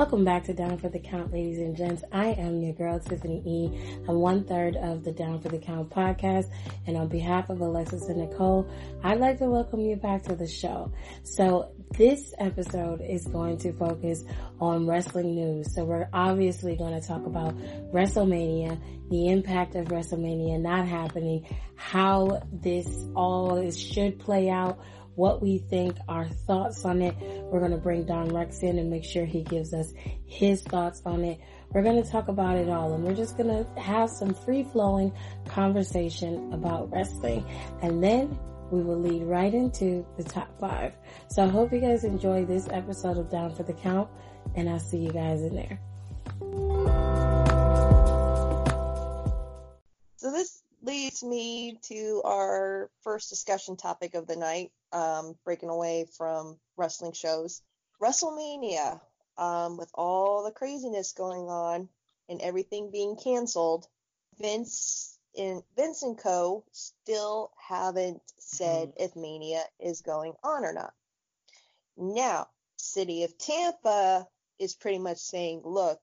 Welcome back to Down for the Count, ladies and gents. I am your girl, Tiffany E. I'm one third of the Down for the Count podcast. And on behalf of Alexis and Nicole, I'd like to welcome you back to the show. So this episode is going to focus on wrestling news. So we're obviously going to talk about WrestleMania, the impact of WrestleMania not happening, how this all should play out, what we think, our thoughts on it. We're going to bring Don Rex in and make sure he gives us his thoughts on it. We're going to talk about it all and we're just going to have some free flowing conversation about wrestling. And then we will lead right into the top five. So I hope you guys enjoy this episode of Down for the Count and I'll see you guys in there. So this leads me to our first discussion topic of the night, um, breaking away from wrestling shows. WrestleMania, um, with all the craziness going on and everything being canceled, Vince and Vince and Co. still haven't said mm-hmm. if Mania is going on or not. Now, City of Tampa is pretty much saying, look,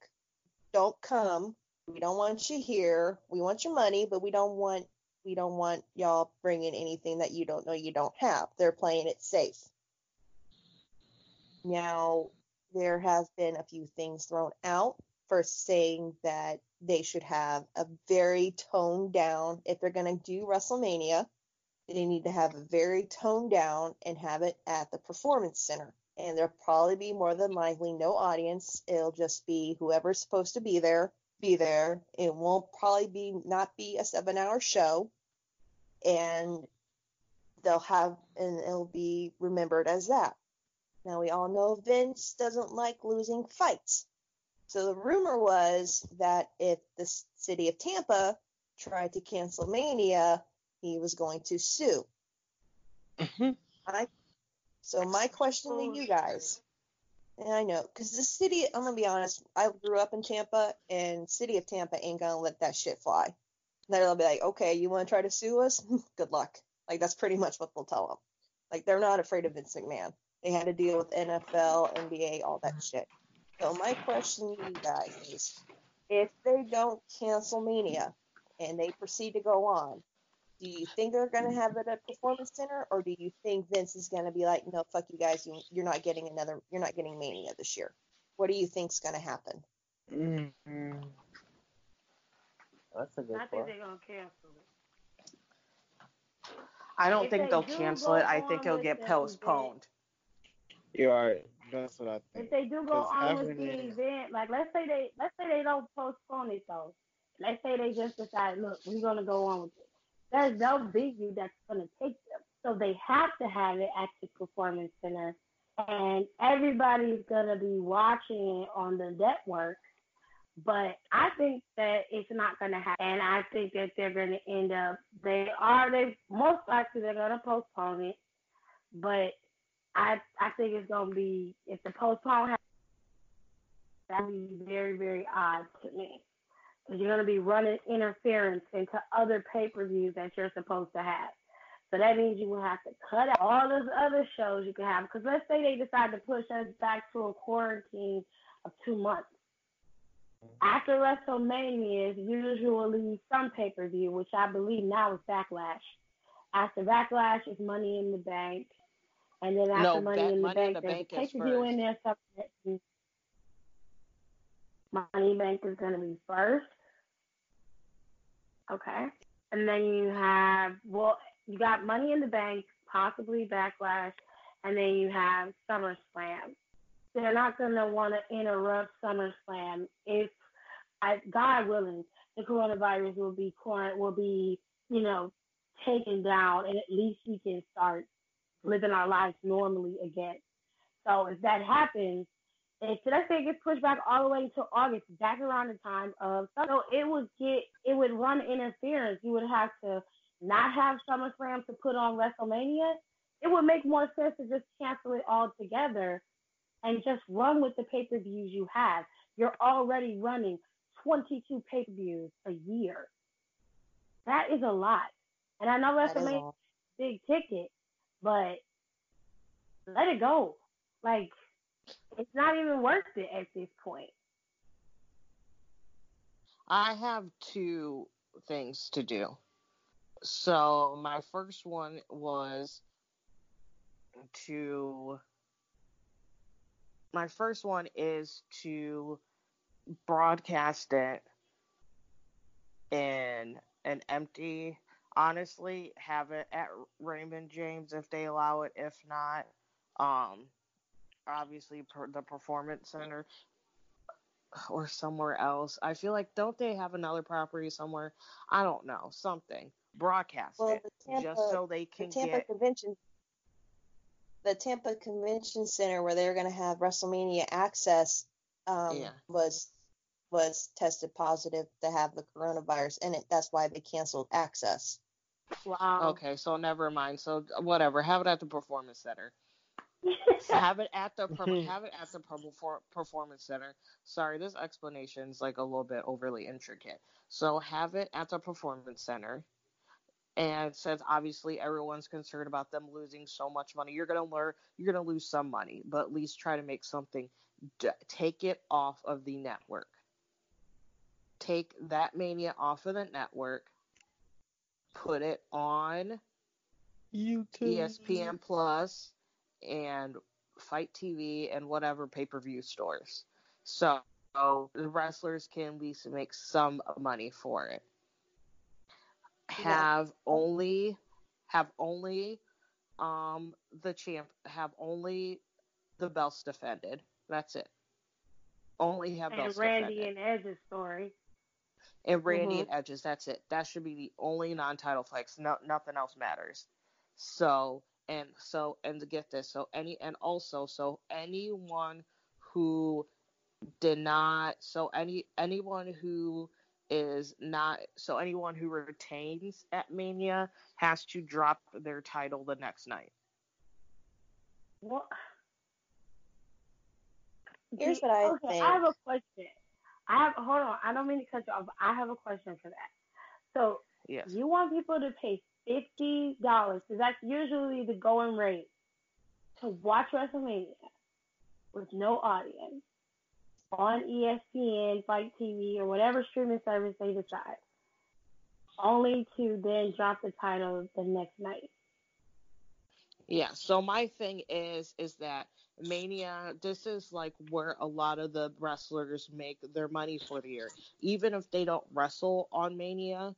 don't come. We don't want you here. We want your money, but we don't want we don't want y'all bringing anything that you don't know you don't have. They're playing it safe. Now, there have been a few things thrown out. First, saying that they should have a very toned down, if they're going to do WrestleMania, they need to have a very toned down and have it at the Performance Center. And there'll probably be more than likely no audience. It'll just be whoever's supposed to be there, be there. It won't probably be not be a seven hour show and they'll have and it'll be remembered as that. Now we all know Vince doesn't like losing fights. So the rumor was that if the city of Tampa tried to cancel Mania, he was going to sue. Mm-hmm. I, so my question to you guys, and I know, because the city, I'm gonna be honest, I grew up in Tampa, and city of Tampa ain't gonna let that shit fly they'll be like, okay, you want to try to sue us? Good luck. Like that's pretty much what they'll tell them. Like they're not afraid of Vince McMahon. They had to deal with NFL, NBA, all that shit. So my question to you guys is, if they don't cancel Mania and they proceed to go on, do you think they're going to have it at Performance Center, or do you think Vince is going to be like, no, fuck you guys, you, you're not getting another, you're not getting Mania this year? What do you think's going to happen? Mm-hmm. That's a good I think they're gonna cancel it. I don't if think they will cancel it. I think it'll get postponed. You're right. That's what I think. If they do go on with the event, like let's say they let's say they don't postpone it though. Let's say they just decide, look, we're gonna go on with it. There's no venue that's gonna take them. So they have to have it at the performance center. And everybody's gonna be watching it on the network but I think that it's not going to happen. And I think that they're going to end up, they are, they most likely they're going to postpone it. But I I think it's going to be, if the postpone happens, that would be very, very odd to me. Because you're going to be running interference into other pay per views that you're supposed to have. So that means you will have to cut out all those other shows you can have. Because let's say they decide to push us back to a quarantine of two months after WrestleMania is usually some pay per view, which I believe now is Backlash. After Backlash is Money in the Bank, and then after no, Money, in, the Money Bank, in the there's a pay per view in there. Something Money Bank is going to be first. Okay, and then you have well, you got Money in the Bank, possibly Backlash, and then you have SummerSlam they're not going to want to interrupt SummerSlam if, I, God willing, the coronavirus will be will be you know taken down, and at least we can start living our lives normally again. So if that happens, if let's say it gets pushed back all the way to August, back around the time of so it would get it would run interference. You would have to not have SummerSlam to put on WrestleMania. It would make more sense to just cancel it all together and just run with the pay per views you have. You're already running 22 pay per views a year. That is a lot. And I know WrestleMania big ticket, but let it go. Like it's not even worth it at this point. I have two things to do. So my first one was to my first one is to broadcast it in an empty honestly have it at Raymond James if they allow it if not um obviously per, the performance center or somewhere else. I feel like don't they have another property somewhere? I don't know, something. Broadcast well, it Tampa, just so they can the Tampa get Convention the Tampa Convention Center where they're going to have WrestleMania access um, yeah. was was tested positive to have the coronavirus in it. That's why they canceled access. Wow. Okay, so never mind. So whatever. Have it at the performance center. have it at the have it at the performance center. Sorry, this explanation is like a little bit overly intricate. So have it at the performance center. And since obviously everyone's concerned about them losing so much money, you're gonna learn you're gonna lose some money, but at least try to make something. D- take it off of the network. Take that mania off of the network. Put it on YouTube, ESPN Plus, and FITE TV and whatever pay per view stores. So the wrestlers can at least make some money for it. Have yeah. only have only um the champ have only the belts defended. That's it. Only have and belts Randy defended. and Edge's story. And Randy mm-hmm. and Edges, that's it. That should be the only non-title fights. No, nothing else matters. So and so and to get this so any and also so anyone who did not so any anyone who is not so anyone who retains at mania has to drop their title the next night what here's what i okay, think i have a question i have hold on i don't mean to cut you off i have a question for that so yes. you want people to pay fifty dollars because that's usually the going rate to watch WrestleMania with no audience on ESPN, FITE TV, or whatever streaming service they decide, only to then drop the title the next night. Yeah. So my thing is, is that Mania, this is like where a lot of the wrestlers make their money for the year. Even if they don't wrestle on Mania,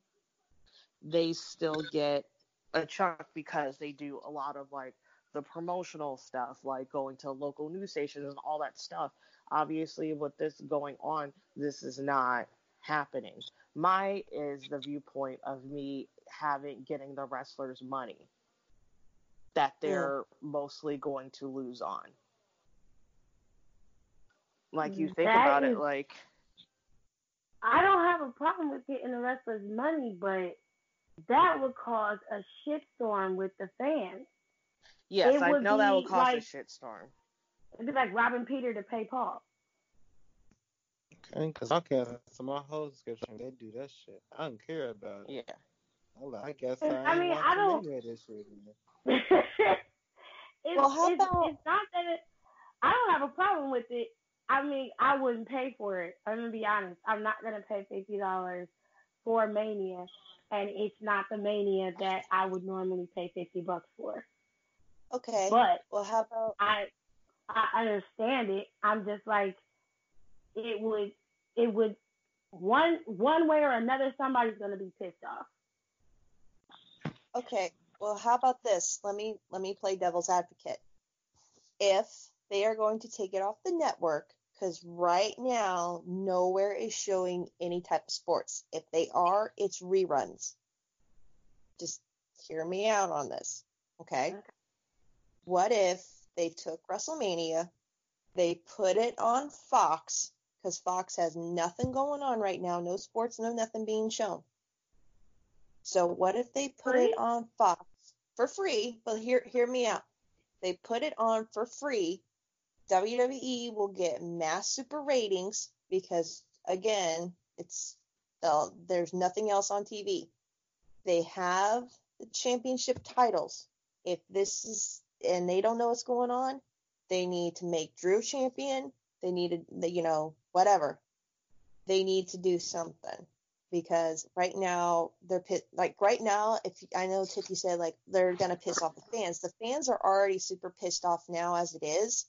they still get a chunk because they do a lot of like the promotional stuff, like going to local news stations and all that stuff. Obviously, with this going on, this is not happening. My is the viewpoint of me having getting the wrestlers money that they're yeah. mostly going to lose on. Like you mm, think that about is, it, like I don't have a problem with getting the wrestlers money, but that would cause a shitstorm with the fans. Yes, it I know that would cause like, a shitstorm. It'd be like robbing Peter to pay Paul. Okay, because I can so my whole description, they do that shit. I don't care about it. Yeah. I'm I guess I, I mean, I don't. This shit, it's, well, how it's, about... it's not that it, I don't have a problem with it. I mean, I wouldn't pay for it. I'm gonna be honest. I'm not gonna pay fifty dollars for Mania and it's not the mania that I would normally pay fifty bucks for. Okay. But well, how about I I understand it. I'm just like it would it would one one way or another somebody's gonna be pissed off. Okay. Well, how about this? Let me let me play devil's advocate. If they are going to take it off the network, because right now nowhere is showing any type of sports. If they are, it's reruns. Just hear me out on this, okay? okay. What if they took WrestleMania, they put it on Fox, because Fox has nothing going on right now, no sports, no nothing being shown. So what if they put free? it on Fox for free? But hear hear me out. They put it on for free WWE will get mass super ratings because again, it's uh, there's nothing else on TV. They have the championship titles. If this is and they don't know what's going on, They need to make Drew champion. They needed, you know, whatever. They need to do something because right now they're pit like right now. If I know Tiffy said like they're gonna piss off the fans. The fans are already super pissed off now as it is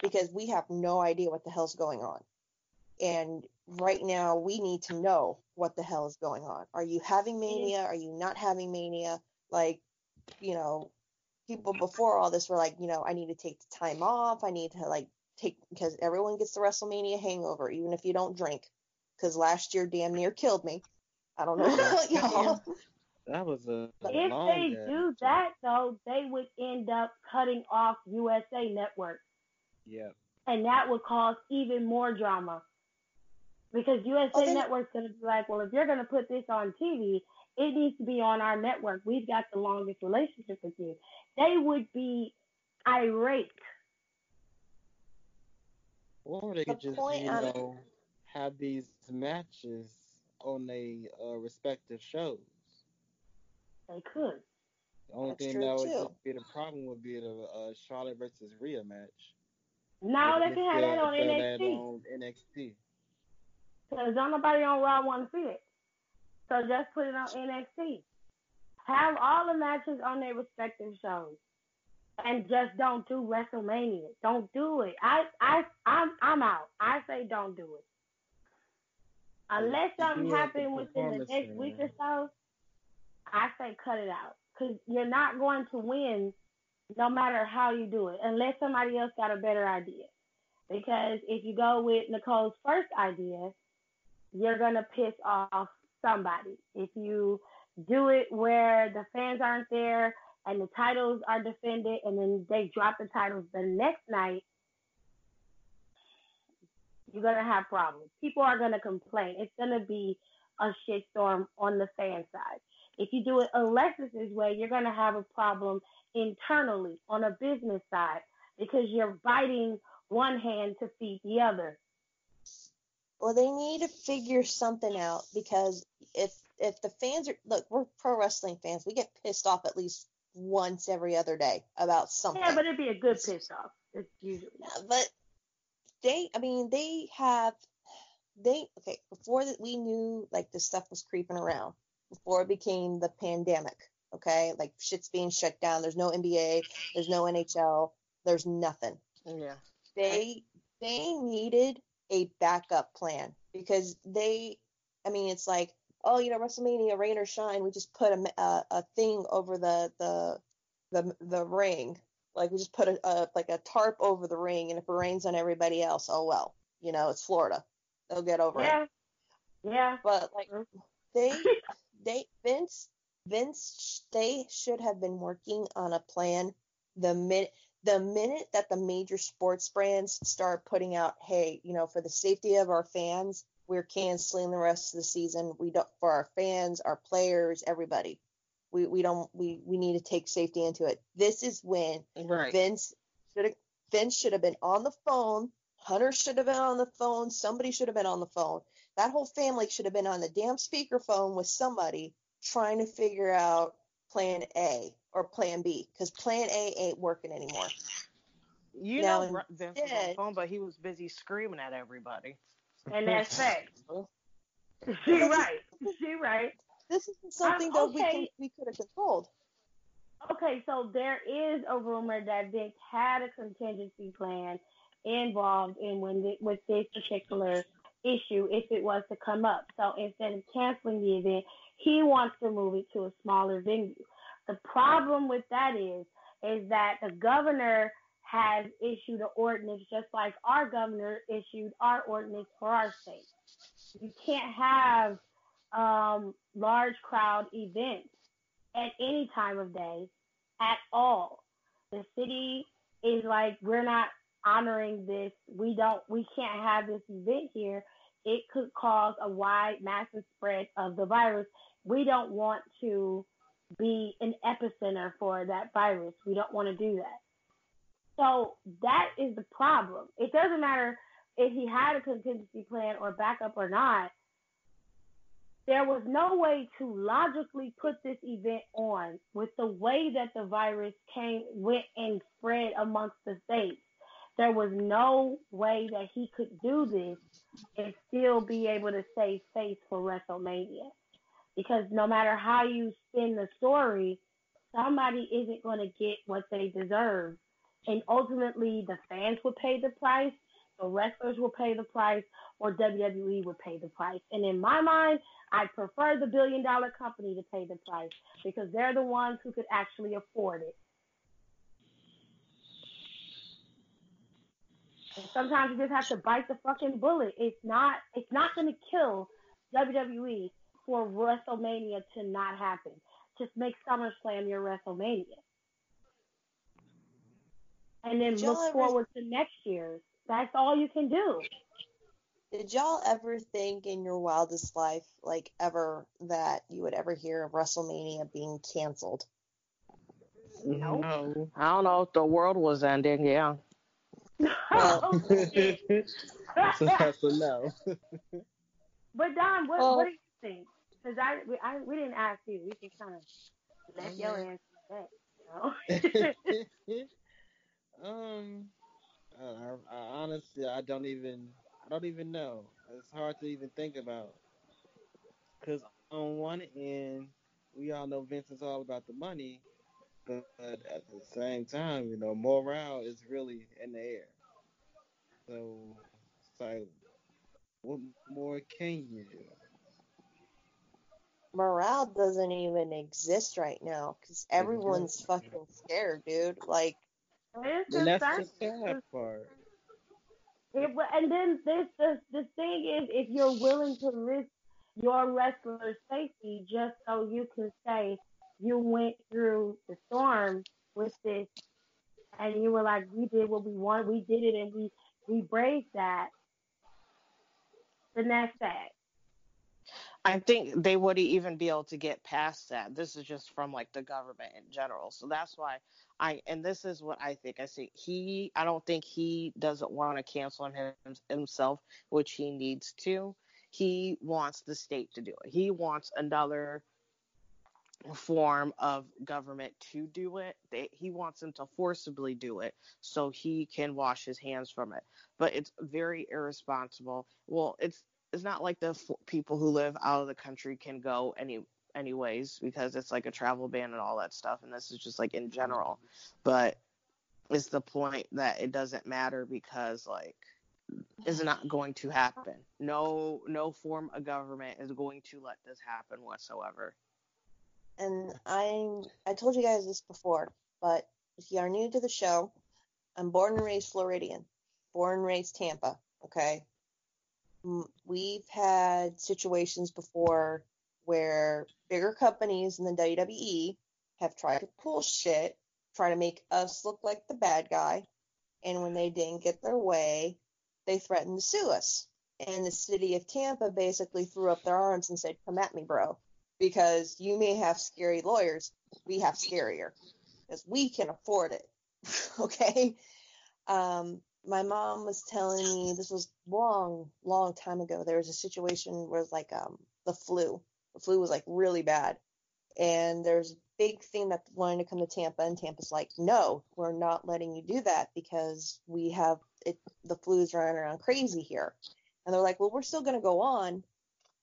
because we have no idea what the hell's going on. And right now we need to know what the hell is going on. Are you having mania? Are you not having mania? Like, you know, people before all this were like, you know, I need to take the time off. I need to like take because everyone gets the WrestleMania hangover, even if you don't drink. Because last year damn near killed me. I don't know about y'all. That was a. If they do that though, they would end up cutting off USA Network. Yeah. And that would cause even more drama. Because USA oh, Network's gonna be like, well, if you're gonna put this on TV, it needs to be on our network. We've got the longest relationship with you. They would be irate. Or they could just, you know, have these matches on their uh, respective shows. They could. The only That's thing that would be the problem would be the uh, Charlotte versus Rhea match. No, they can have that on NXT. That on NXT. Because don't nobody on Raw want to see it. So just put it on NXT. Have all the matches on their respective shows. And just don't do WrestleMania. Don't do it. I I I'm I'm out. I say don't do it. Unless something happens within the next week or so, I say cut it out. Because you're not going to win no matter how you do it, unless somebody else got a better idea. Because if you go with Nicole's first idea, you're going to piss off somebody. If you do it where the fans aren't there and the titles are defended and then they drop the titles the next night, you're going to have problems. People are going to complain. It's going to be a shitstorm on the fan side. If you do it Alexis's way, you're going to have a problem internally on a business side because you're biting one hand to feed the other. Well, they need to figure something out because if if the fans are look, we're pro wrestling fans. We get pissed off at least once every other day about something. Yeah, but it'd be a good piss off. It's usually. Yeah, but they, I mean, they have they okay before that we knew like this stuff was creeping around before it became the pandemic. Okay, like shit's being shut down. There's no NBA. There's no NHL. There's nothing. Yeah. They they needed a backup plan because they, I mean, it's like, oh, you know, WrestleMania, rain or shine, we just put a, a, a thing over the, the, the, the ring. Like we just put a, a, like a tarp over the ring, and if it rains on everybody else, oh well, you know, it's Florida. They'll get over yeah. it. Yeah. But like mm-hmm. they, they Vince, Vince, they should have been working on a plan the minute the minute that the major sports brands start putting out, hey, you know, for the safety of our fans, we're canceling the rest of the season. We don't for our fans, our players, everybody. We we don't we we need to take safety into it. This is when right. Vince should have Vince should have been on the phone. Hunter should have been on the phone. Somebody should have been on the phone. That whole family should have been on the damn speakerphone with somebody trying to figure out plan A or plan B because plan A ain't working anymore. You now, know, Vince was on the phone, but he was busy screaming at everybody. And that's facts. she right. She right. This is uh, something that okay. we can, we could have controlled. Okay, so there is a rumor that Vince had a contingency plan involved in when the, with this particular issue if it was to come up. So instead of canceling the event, he wants to move it to a smaller venue. The problem with that is, is that the governor has issued an ordinance just like our governor issued our ordinance for our state. You can't have um, large crowd events at any time of day at all. The city is like, we're not honoring this. We don't, we can't have this event here. It could cause a wide, massive spread of the virus. We don't want to be an epicenter for that virus. We don't want to do that. So that is the problem. It doesn't matter if he had a contingency plan or backup or not. There was no way to logically put this event on with the way that the virus came, went and spread amongst the states. there was no way that he could do this and still be able to save face for WrestleMania. Because no matter how you spin the story, somebody isn't going to get what they deserve. And ultimately, the fans will pay the price, the wrestlers will pay the price, or WWE will pay the price. And in my mind, I prefer the billion dollar company to pay the price because they're the ones who could actually afford it. And sometimes you just have to bite the fucking bullet. It's not it's not gonna kill WWE for WrestleMania to not happen. Just make SummerSlam your WrestleMania. And then look ever, forward to next year's. That's all you can do. Did y'all ever think in your wildest life, like ever, that you would ever hear of WrestleMania being canceled? No. no. I don't know if the world was ending, yeah. Well, so that's a no. but Don, what, what do you think? Because I, we, I, we didn't ask you. We just kind of left your answer back. You know? um, I, I, honestly, I don't even, I don't even know. It's hard to even think about. Because on one end, we all know Vince is all about the money, but at the same time, you know, morale is really in the air. So it's like, what more can you do? Morale doesn't even exist right now because everyone's fucking scared, dude. Like, and that's the sad part. It, and then this the the thing is, if you're willing to risk your wrestler's safety just so you can say you went through the storm with this and you were like, we did what we wanted, we did it, and we we braved that, then that's sad. I think they wouldn't even be able to get past that. This is just from like the government in general. So that's why I and this is what I think. I see he I don't think he doesn't want to cancel him himself, which he needs to. He wants the state to do it. He wants another form of government to do it. They, he wants them to forcibly do it so he can wash his hands from it. But it's very irresponsible. Well, it's it's not like the f- people who live out of the country can go any anyways because it's like a travel ban and all that stuff and this is just like in general. But it's the point that it doesn't matter because like is not going to happen. No no form of government is going to let this happen whatsoever and I'm I told you guys this before, but if you are new to the show, I'm born and raised Floridian, born and raised Tampa. Okay, mm, we've had situations before where bigger companies in the WWE have tried to pull shit, try to make us look like the bad guy, and when they didn't get their way, they threatened to sue us. And the city of Tampa basically threw up their arms and said, "Come at me, bro." Because you may have scary lawyers. We have scarier because we can afford it. okay. Um, my mom was telling me this was long, long time ago. There was a situation where like um the flu. The flu was like really bad, and there's a big thing that wanted to come to Tampa, and Tampa's like, no, we're not letting you do that because we have it. The flu's running around crazy here, and they're like, well, we're still going to go on,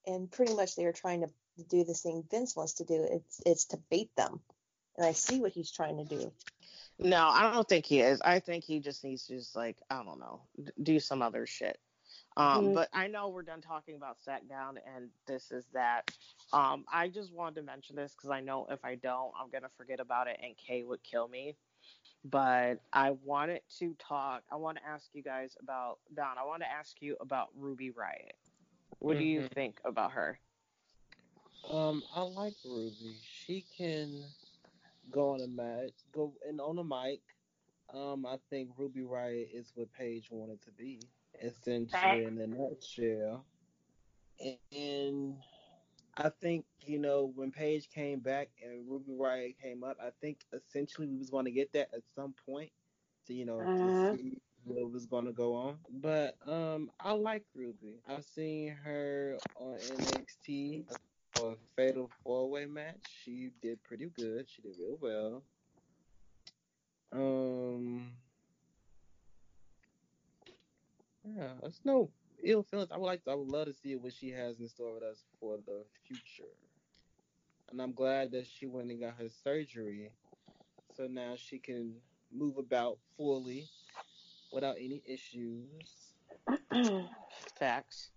and pretty much they were trying to to do the thing Vince wants to do. It's it's to bait them, and I see what he's trying to do. No, I don't think he is. I think he just needs to just like I don't know, do some other shit. Um, mm-hmm. But I know we're done talking about SmackDown, and this is that. Um, I just wanted to mention this because I know if I don't, I'm gonna forget about it, and Kay would kill me. But I wanted to talk. I want to ask you guys about Don. I want to ask you about Ruby Riott. What mm-hmm. do you mm-hmm. think about her? Um, I like Ruby. She can go on a match, go and on a mic. Um, I think Ruby Riott is what Paige wanted to be, essentially in a nutshell. And, I think you know when Paige came back and Ruby Riott came up, I think essentially we was going to get that at some point. To you know, uh-huh. to mm-hmm. see what was going to go on. But um, I like Ruby. I've seen her on NXT a fatal four way match. She did pretty good. She did real well. Um, yeah, it's no ill feelings. I would like, to, I would love to see what she has in store with us for the future. And I'm glad that she went and got her surgery, so now she can move about fully without any issues. Facts.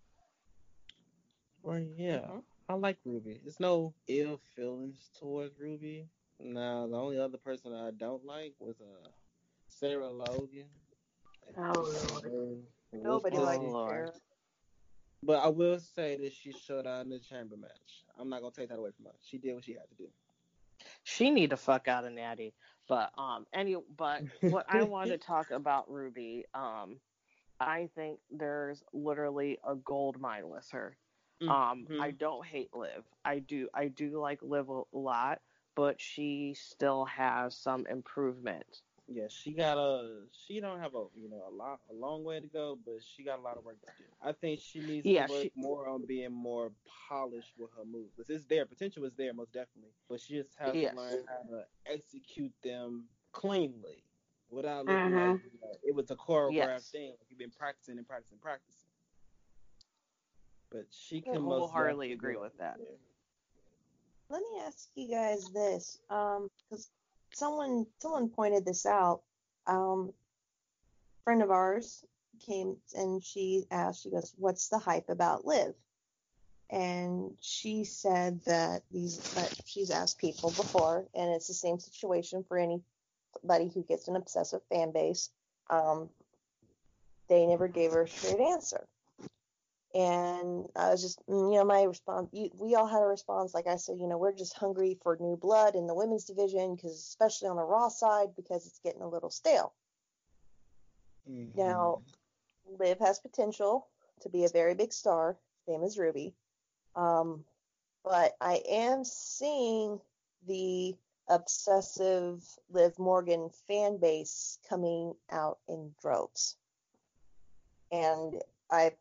Well, yeah, mm-hmm. I like Ruby. There's no ill feelings towards Ruby. Now, the only other person I don't like was uh Sarah Logan. Oh Lord. Nobody likes Sarah. But I will say that she showed out in the chamber match. I'm not gonna take that away from her. She did what she had to do. She need to fuck out of Natty. But um any but what I want to talk about Ruby, um, I think there's literally a gold mine with her. Um, mm-hmm. I don't hate Liv. I do I do like Liv a lot, but she still has some improvement. Yeah, she got a she don't have a you know a lot a long way to go, but she got a lot of work to do. I think she needs yeah, to work she, more on being more polished with her moves. It's there, potential is there most definitely, but she just has yes. to learn how to execute them cleanly without looking uh-huh. like you know, it was a choreographed yes. thing. Like you've been practicing and practicing, and practicing. But she can I wholeheartedly agree with that. Yeah. Let me ask you guys this, um, because someone someone pointed this out. Um, friend of ours came and she asked, she goes, "What's the hype about Liv?" And she said that these that she's asked people before, and it's the same situation for anybody who gets an obsessive fan base. Um, they never gave her a straight answer. And I was just, mm, you know, my response, you, we all had a response. Like I said, you know, we're just hungry for new blood in the women's division, because especially on the Raw side, because it's getting a little stale. Mm-hmm. Now, Liv has potential to be a very big star, same as Ruby. Um, but I am seeing the obsessive Liv Morgan fan base coming out in droves. And I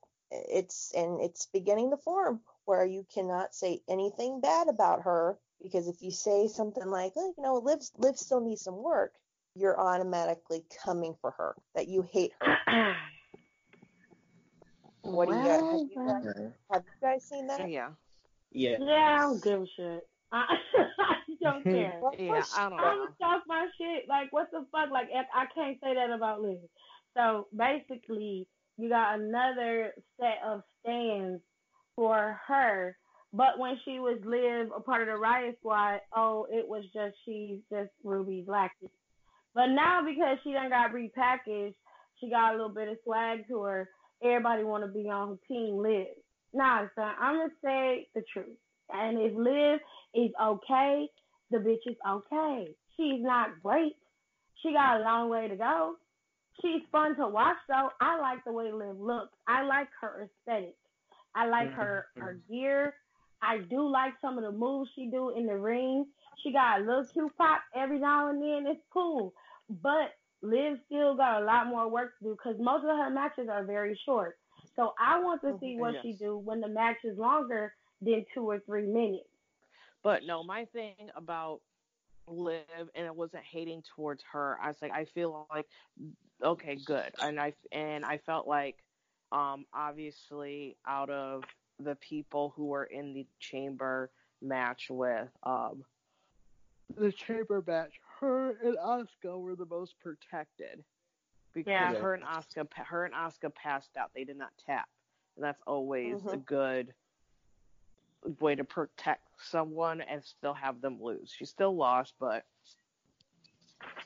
it's and it's beginning to form where you cannot say anything bad about her because if you say something like, oh, you know, Liv Liv still needs some work, you're automatically coming for her that you hate her. what do you guys have, you guys have you guys seen that? Yeah. Yeah. Yeah, I don't give a shit. I, I don't care. yeah, I don't know. I'm gonna talk my shit. Like, what the fuck? Like, I can't say that about Liv. So basically, you got another set of stands for her. But when she was live a part of the riot squad, oh, it was just she's just Ruby's lackey. But now because she done got repackaged, she got a little bit of swag to her. Everybody want to be on Team Liv. Nah, son, I'm gonna say the truth. And if Liv is okay, the bitch is okay. She's not great. She got a long way to go. She's fun to watch though. I like the way Liv looks. I like her aesthetic. I like mm-hmm. her her gear. I do like some of the moves she do in the ring. She got a little cute pop every now and then. It's cool. But Liv still got a lot more work to do because most of her matches are very short. So I want to see what yes. she do when the match is longer than two or three minutes. But no, my thing about Liv and it wasn't hating towards her. I was like, I feel like okay, good. And I and I felt like um obviously out of the people who were in the chamber match with um the chamber match, her and Asuka were the most protected because yeah. her and Asuka her and Asuka passed out. They did not tap, and that's always mm-hmm. a good way to protect someone and still have them lose. She still lost, but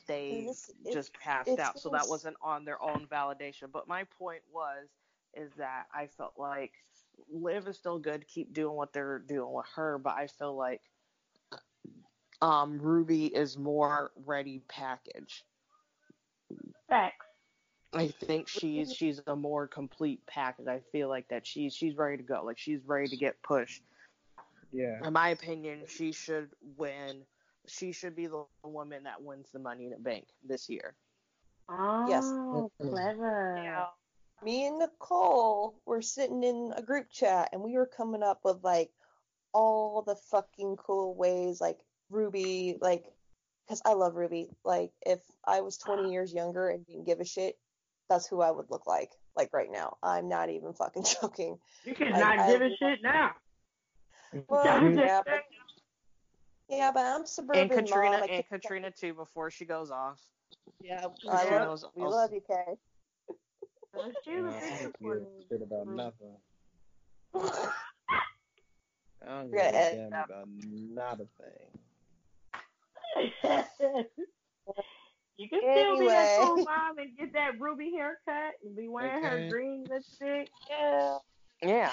they this, just passed out, so that wasn't on their own validation. But my point was is that I felt like Liv is still good, keep doing what they're doing with her, but I feel like um, Ruby is more ready package. Facts. I think she's she's a more complete package. I feel like that she's she's ready to go. Like she's ready to get pushed. Yeah. In my opinion, she should win. She should be the woman that wins the Money in the Bank this year. Oh, yes. clever. Yeah. Me and Nicole were sitting in a group chat and we were coming up with like all the fucking cool ways, like Ruby, like, because I love Ruby. Like, if I was 20 ah. years younger and didn't give a shit, that's who I would look like. like right now. I'm not even fucking joking. You cannot I, give I, a shit now. Well, yeah, but, yeah, but I'm suburban. And Katrina mom. and Katrina too before she goes off. Yeah, I love, we love you, Kay. She was shit about nothing. I don't give a damn about not a thing. you can anyway. still be that cool mom and get that ruby haircut and be wearing okay. her green lipstick. Yeah. Yeah.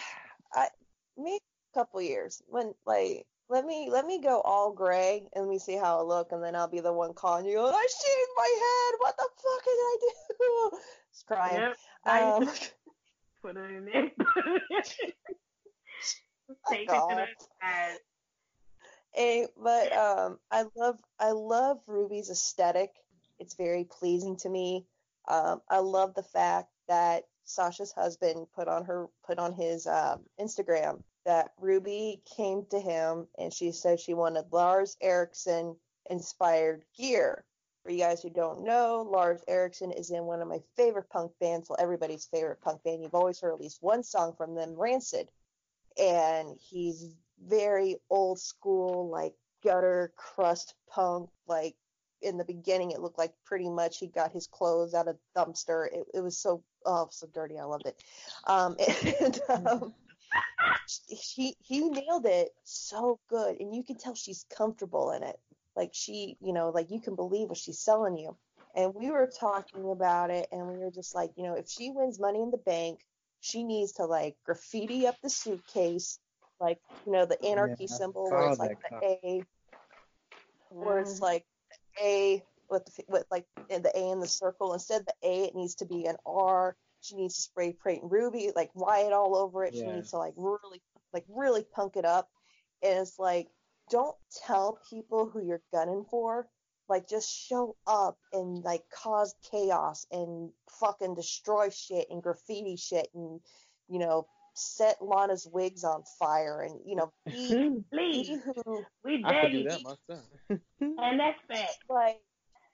I me a couple years when like let me let me go all gray and let me see how I look and then I'll be the one calling you. I shaved my head. What the fuck did I do? Just crying. Yep. Um, put it in there. Take it to. Hey, but um, I love I love Ruby's aesthetic. It's very pleasing to me. Um, I love the fact that Sasha's husband put on her put on his um, Instagram that Ruby came to him and she said she wanted Lars Erickson inspired gear. For you guys who don't know, Lars Erickson is in one of my favorite punk bands, well, everybody's favorite punk band. You've always heard at least one song from them, Rancid. And he's very old school, like gutter crust punk. Like in the beginning, it looked like pretty much he got his clothes out of dumpster. It, it was so oh so dirty. I loved it. Um, and um, he he nailed it so good, and you can tell she's comfortable in it. Like she, you know, like you can believe what she's selling you. And we were talking about it, and we were just like, you know, if she wins Money in the Bank, she needs to like graffiti up the suitcase, like you know the anarchy yeah, symbol where it's like the A, where it's mm-hmm. like A with the, with like the A in the circle instead of the A, it needs to be an R. She needs to spray paint ruby, like Wyatt all over it. Yeah. She needs to like really, like really punk it up. And it's like don't tell people who you're gunning for. Like, just show up and like cause chaos and fucking destroy shit and graffiti shit and, you know, set Lana's wigs on fire and, you know, be, Please. be who. We I could do that myself. and that's fact. Like,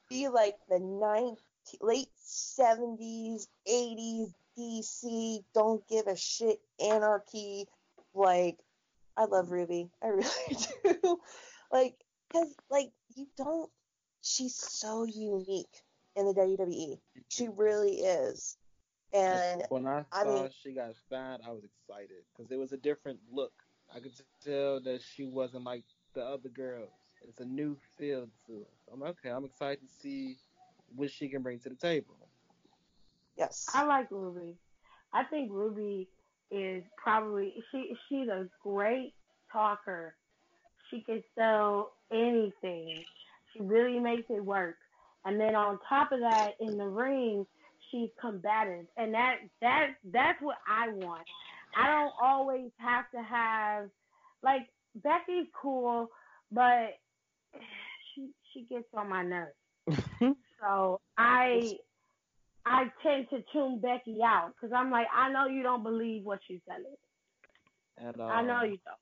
be like the 90, late 70s, 80s DC, don't give a shit anarchy. Like, I love Ruby. I really do. like, cause like you don't. She's so unique in the WWE. She really is. And when I saw I mean, she got signed, I was excited because it was a different look. I could tell that she wasn't like the other girls. It's a new feel to it. I'm okay. I'm excited to see what she can bring to the table. Yes. I like Ruby. I think Ruby is probably she she's a great talker. She can sell anything. She really makes it work. And then on top of that, in the ring, she's combative, and that that that's what I want. I don't always have to have like Becky's cool, but she she gets on my nerves. so I I tend to tune Becky out because I'm like, I know you don't believe what she's telling. At all. I know you don't.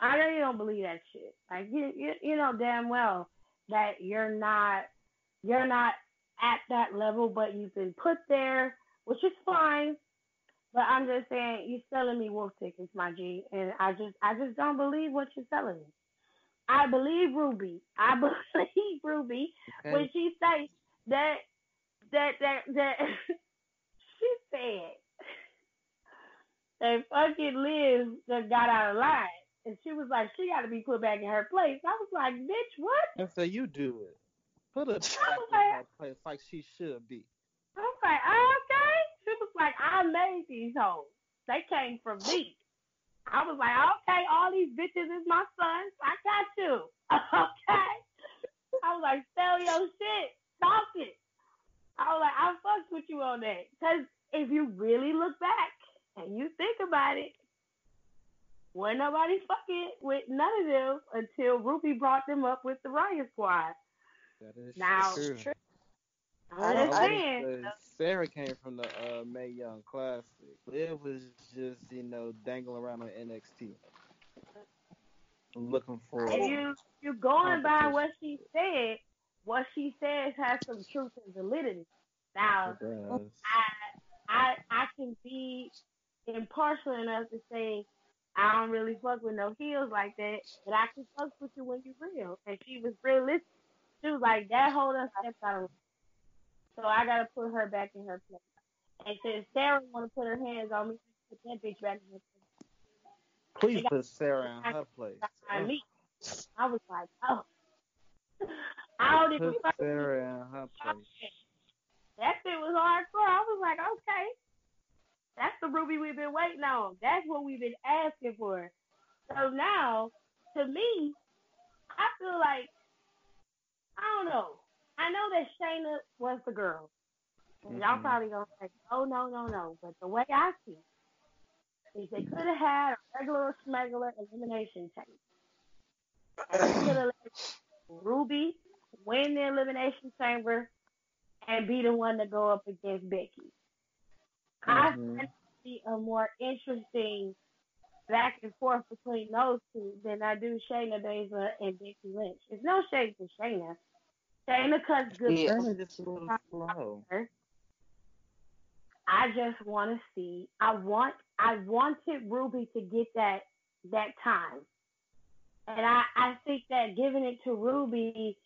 I know you don't believe that shit. Like you, you, you know damn well that you're not, you're not at that level, but you've been put there, which is fine. But I'm just saying, you're selling me wolf tickets, my G, and I just, I just don't believe what you're selling me. I believe Ruby. I believe Ruby okay. when she say that that that that she said that fucking Liz just got out of line. And she was like, she got to be put back in her place. I was like, bitch, what? And so you do it. Put her back in her place like she should be. I was like, okay. She was like, I made these hoes. They came from me. I was like, okay, all these bitches is my sons. I got you. Okay. I was like, sell your shit. Talk it. I was like, I fucked with you on that. Because if you really look back and you think about it, wasn't nobody fucking with none of them until Ruby brought them up with the Riot Squad. That is now, true. true. I understand. Sarah came from the uh, Mae Young Classic. It was just, you know, dangling around on NXT. looking for. If you you going by what she said, what she says has some truth and validity. Now, I I I can be impartial enough to say I don't really fuck with no heels like that, but I can fuck with you when you're real. And she was realistic. She was like, that hold us steps out of So I gotta put her back in her place. And since Sarah wanna put her hands on me, put that bitch back in her place. Please put Sarah in her place. I was like, oh. I don't even put Sarah in her place. That shit was hardcore. I was like, okay. That's the Ruby we've been waiting on. That's what we've been asking for. So now, to me, I feel like I don't know. I know that Shayna was the girl. Y'all probably gonna say, oh no, no, no. But the way I see it is they could have had a regular smuggler elimination chamber. And could have let Ruby win the elimination chamber and be the one to go up against Becky. Mm-hmm. I see a more interesting back and forth between those two than I do Shayna Baszler and Becky Lynch. It's no shade to Shayna. Shayna cuts good. Yeah, just a little slow. I just want to see. I want. I wanted Ruby to get that that time, and I I think that giving it to Ruby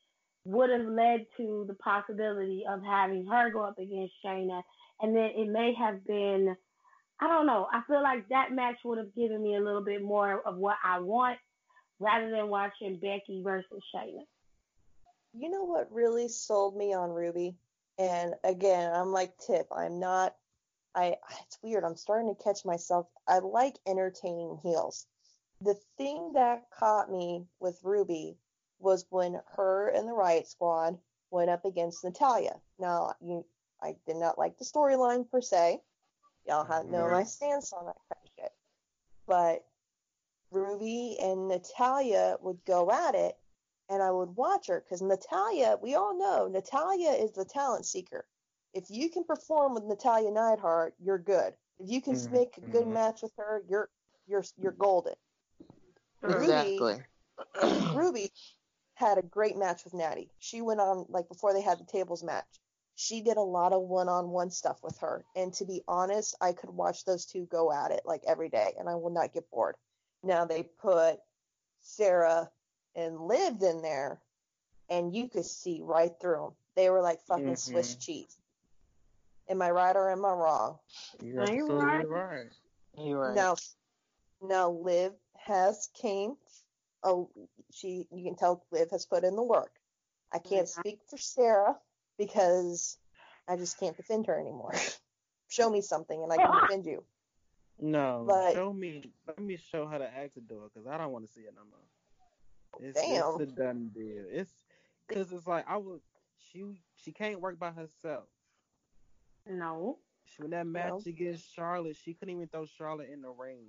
would have led to the possibility of having her go up against Shayna and then it may have been I don't know. I feel like that match would have given me a little bit more of what I want rather than watching Becky versus Shayna. You know what really sold me on Ruby? And again, I'm like Tip. I'm not. I. It's weird. I'm starting to catch myself. I like entertaining heels. The thing that caught me with Ruby was when her and the Riot Squad went up against Natalya. Now, you I did not like the storyline per se. Y'all have know my stance on that kind of shit. But Ruby and Natalya would go at it, and I would watch her because Natalya, we all know Natalya is the talent seeker. If you can perform with Natalya Neidhart, you're good. If you can mm-hmm. make a good mm-hmm. match with her, you're you're you're golden. Exactly. Ruby, Ruby had a great match with Natty. She went on like before they had the tables match. She did a lot of one-on-one stuff with her. And to be honest i could watch those two go at it like every day and i will not get bored. Now they put sarah and lived in there and you could see right through them they were like fucking mm-hmm. swiss cheese. Am i right or am i wrong? You're absolutely right. right. You're right. Now now liv has came oh she you can tell liv has put in the work i can't mm-hmm. speak for sarah because I just can't defend her anymore. show me something and I can defend you. No, but, show me. Let me show how her the exit door because I don't want to see it no more. It's, damn. it's a done deal. It's because it's like I was. She she can't work by herself. No. She, when that match no. against Charlotte, she couldn't even throw Charlotte in the ring.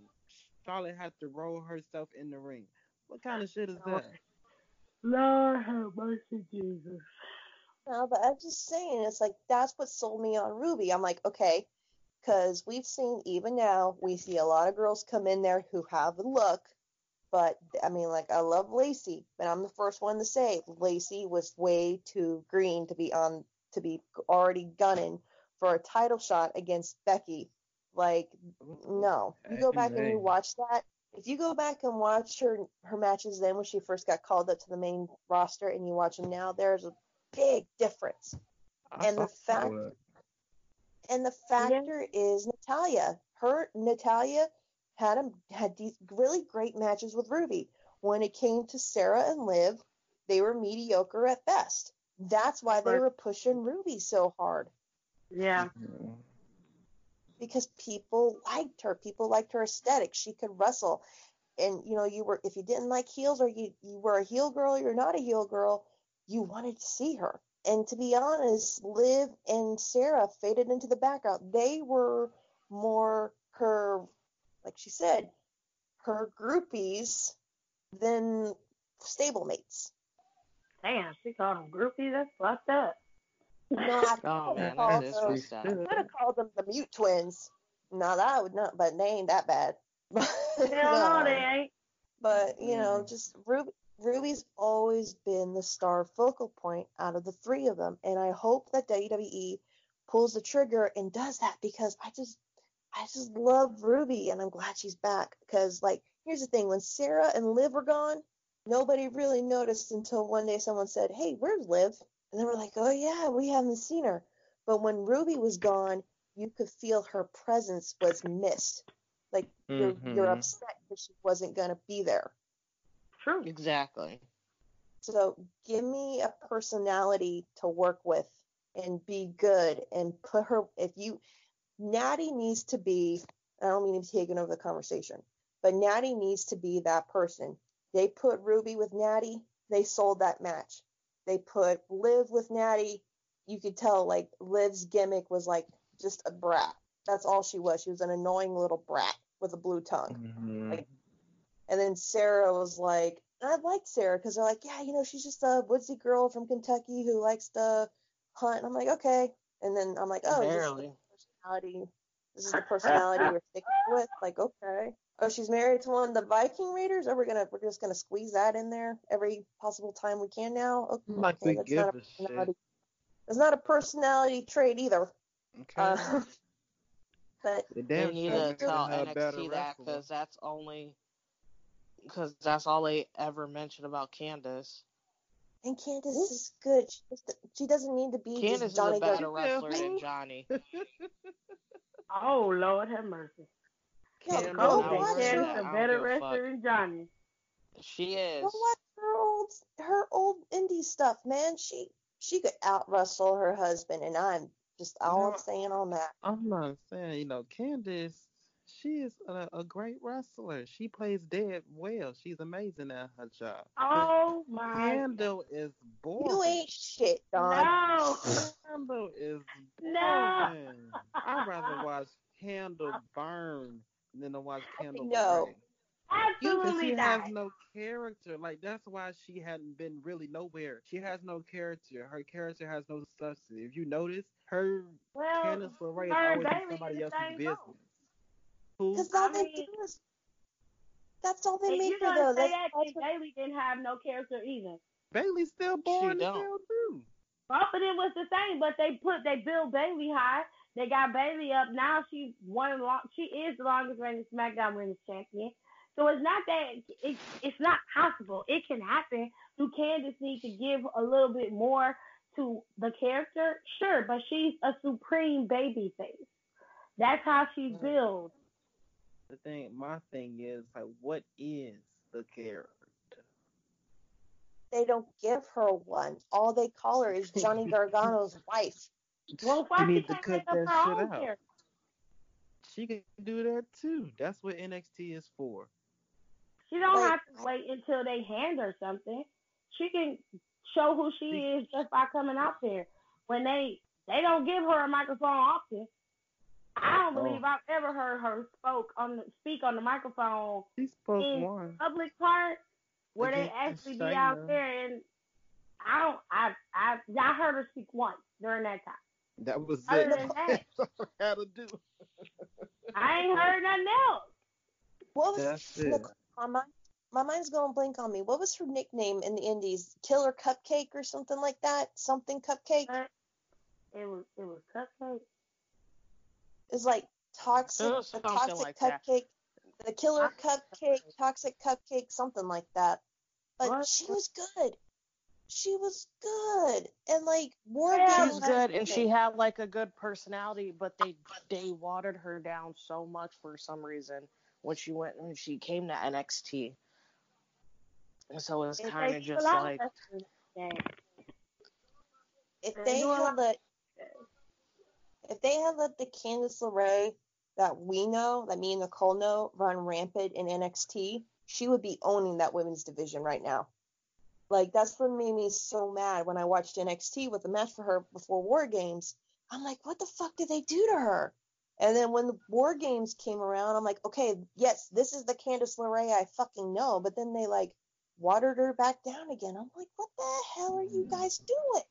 Charlotte had to roll herself in the ring. What kind of shit is that? Lord have mercy, Jesus. No, but I'm just saying, it's like that's what sold me on Ruby. I'm like, okay, because we've seen even now, we see a lot of girls come in there who have a look, but I mean, like I love Lacey, but I'm the first one to say Lacey was way too green to be on to be already gunning for a title shot against Becky. Like, no, you go back and you watch that. If you go back and watch her her matches then when she first got called up to the main roster, and you watch them now, there's a big difference. I and the fact and the factor yeah. is Natalya. Her Natalya had a, had these really great matches with Ruby. When it came to Sarah and Liv, they were mediocre at best. That's why they were pushing Ruby so hard. Yeah. Because people liked her. People liked her aesthetic. She could wrestle. And you know, you were if you didn't like heels or you, you were a heel girl, you're not a heel girl, you wanted to see her. And to be honest, Liv and Sarah faded into the background. They were more her, like she said, her groupies than stablemates. Damn, she called them groupies. That's fucked up. No, I oh, man, called them, could have called them the mute twins. No, that would not, but they ain't that bad. Hell no, they ain't. But you know, just Ruby, Ruby's always been the star focal point out of the three of them, and I hope that WWE pulls the trigger and does that because I just I just love Ruby and I'm glad she's back because like here's the thing when Sarah and Liv were gone nobody really noticed until one day someone said hey where's Liv and they were like oh yeah we haven't seen her but when Ruby was gone you could feel her presence was missed like you're you're mm-hmm. upset because she wasn't gonna be there True. Exactly. so give me a personality to work with and be good and put her if you Natty needs to be I don't mean to be taking over the conversation, but Natty needs to be that person. They put Ruby with Natty, they sold that match. They put Liv with Natty, you could tell like Liv's gimmick was like just a brat. That's all she was. She was an annoying little brat with a blue tongue. Mhm. Like, And then Sarah was like, and I liked Sarah because they're like, yeah, you know, she's just a woodsy girl from Kentucky who likes to hunt. And I'm like, okay. And then I'm like, oh, this is Barely. the personality. This is the personality we're sticking with. Like, okay. Oh, she's married to one of the Viking raiders. Oh, we're gonna we're just gonna squeeze that in there every possible time we can now. Okay, Like we that's not a a personality. That's not a personality trait either. Okay. Uh, but the They need to making tell her a better NXT that because that's only because that's all they ever mention about Candice. and Candice is good. She, she doesn't need to be Candice just is a better Gargano. wrestler than Johnny. Oh Lord have mercy. No, Candice go I Kobe would watch say her. a I better give a wrestler than Johnny. She is. Go watch her old her old indie stuff, man. She she could out wrestle her husband, and I'm just all No. I'm saying on that. I'm not saying, you know, Candice, she is a, a great wrestler. She plays dead well. She's amazing at her job. Oh my Handle is boring. You ain't shit, Don. No. Handle is boring. No. boring. I'd rather watch Handle burn than to watch Handle No. reign. Because Absolutely she not. has no character. Like that's why she hadn't been really nowhere. She has no character. Her character has no substance. If you notice, her well, Candice LeRae is her always somebody is else's business. Who? Because all I they mean- do is that's all they If make you're her gonna though. say That's, that, that's then Bayley didn't have no character either. Bayley's still boring as too. Both of them was the same, but they put they built Bayley high. They got Bayley up. Now she's one of the long, she is the longest reigning SmackDown Women's Champion. So it's not that it, it's not possible. It can happen. Do Candice need to give a little bit more to the character? Sure, but she's a supreme baby face. That's how she's Right. Hmm. built. The thing, my thing is like, what is the character? they don't give her one. All they call her is Johnny Gargano's wife. Well, why You she need to can't cut that shit out. character? She can do that too. That's what NXT is for. She don't Like, have to wait until they hand her something. She can show who she is just by coming out there. When they they don't give her a microphone often. I don't Oh. believe I've ever heard her spoke on the, speak on the microphone She spoke in one. public part where they Against actually be out there and I don't I I I heard her speak once during that time. That was Other it. than that, That's I to do. I ain't heard nothing else. What was That's Nic- it. my mind? My mind's going blank on me. What was her nickname in the Indies? Killer Cupcake or something like that? Something Cupcake? It was it was cupcake. It's like toxic, It the toxic like that. cupcake, the killer cupcake, toxic cupcake, something like that. But What? she was good. She was good, and like more Yeah, Games She's good, and she had like a good personality, but they they watered her down so much for some reason when she went when she came to NXT. And so it's If kind of just like. If They're they doing had let, if they had let the Candice LeRae that we know, that me and Nicole know, run rampant in NXT, she would be owning that women's division right now. Like that's what made me so mad when I watched NXT with the match for her before War Games. I'm like, what the fuck did they do to her? And then when the War Games came around, I'm like, okay, yes, this is the Candice LeRae I fucking know. But then they like watered her back down again. I'm like, what the hell are you guys doing?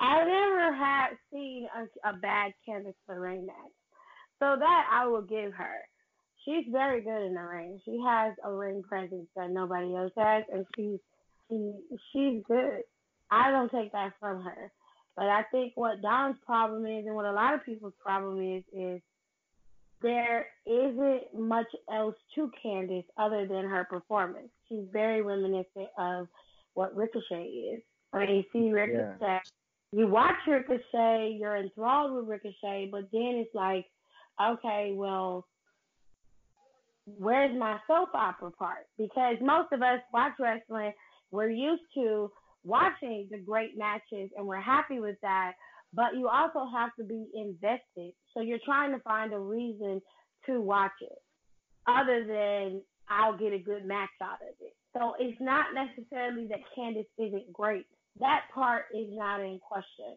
I've never had seen a, a bad Candice LeRae match, so that I will give her. She's very good in the ring. She has a ring presence that nobody else has, and she's she she's good. I don't take that from her. But I think what Don's problem is, and what a lot of people's problem is, is there isn't much else to Candice other than her performance. She's very reminiscent of what Ricochet is. When you see Ricochet, yeah. you watch Ricochet, you're enthralled with Ricochet, but then it's like, okay, well, where's my soap opera part? Because most of us watch wrestling, we're used to watching the great matches and we're happy with that, but you also have to be invested. So you're trying to find a reason to watch it other than I'll get a good match out of it. So it's not necessarily that Candice isn't great. That part is not in question.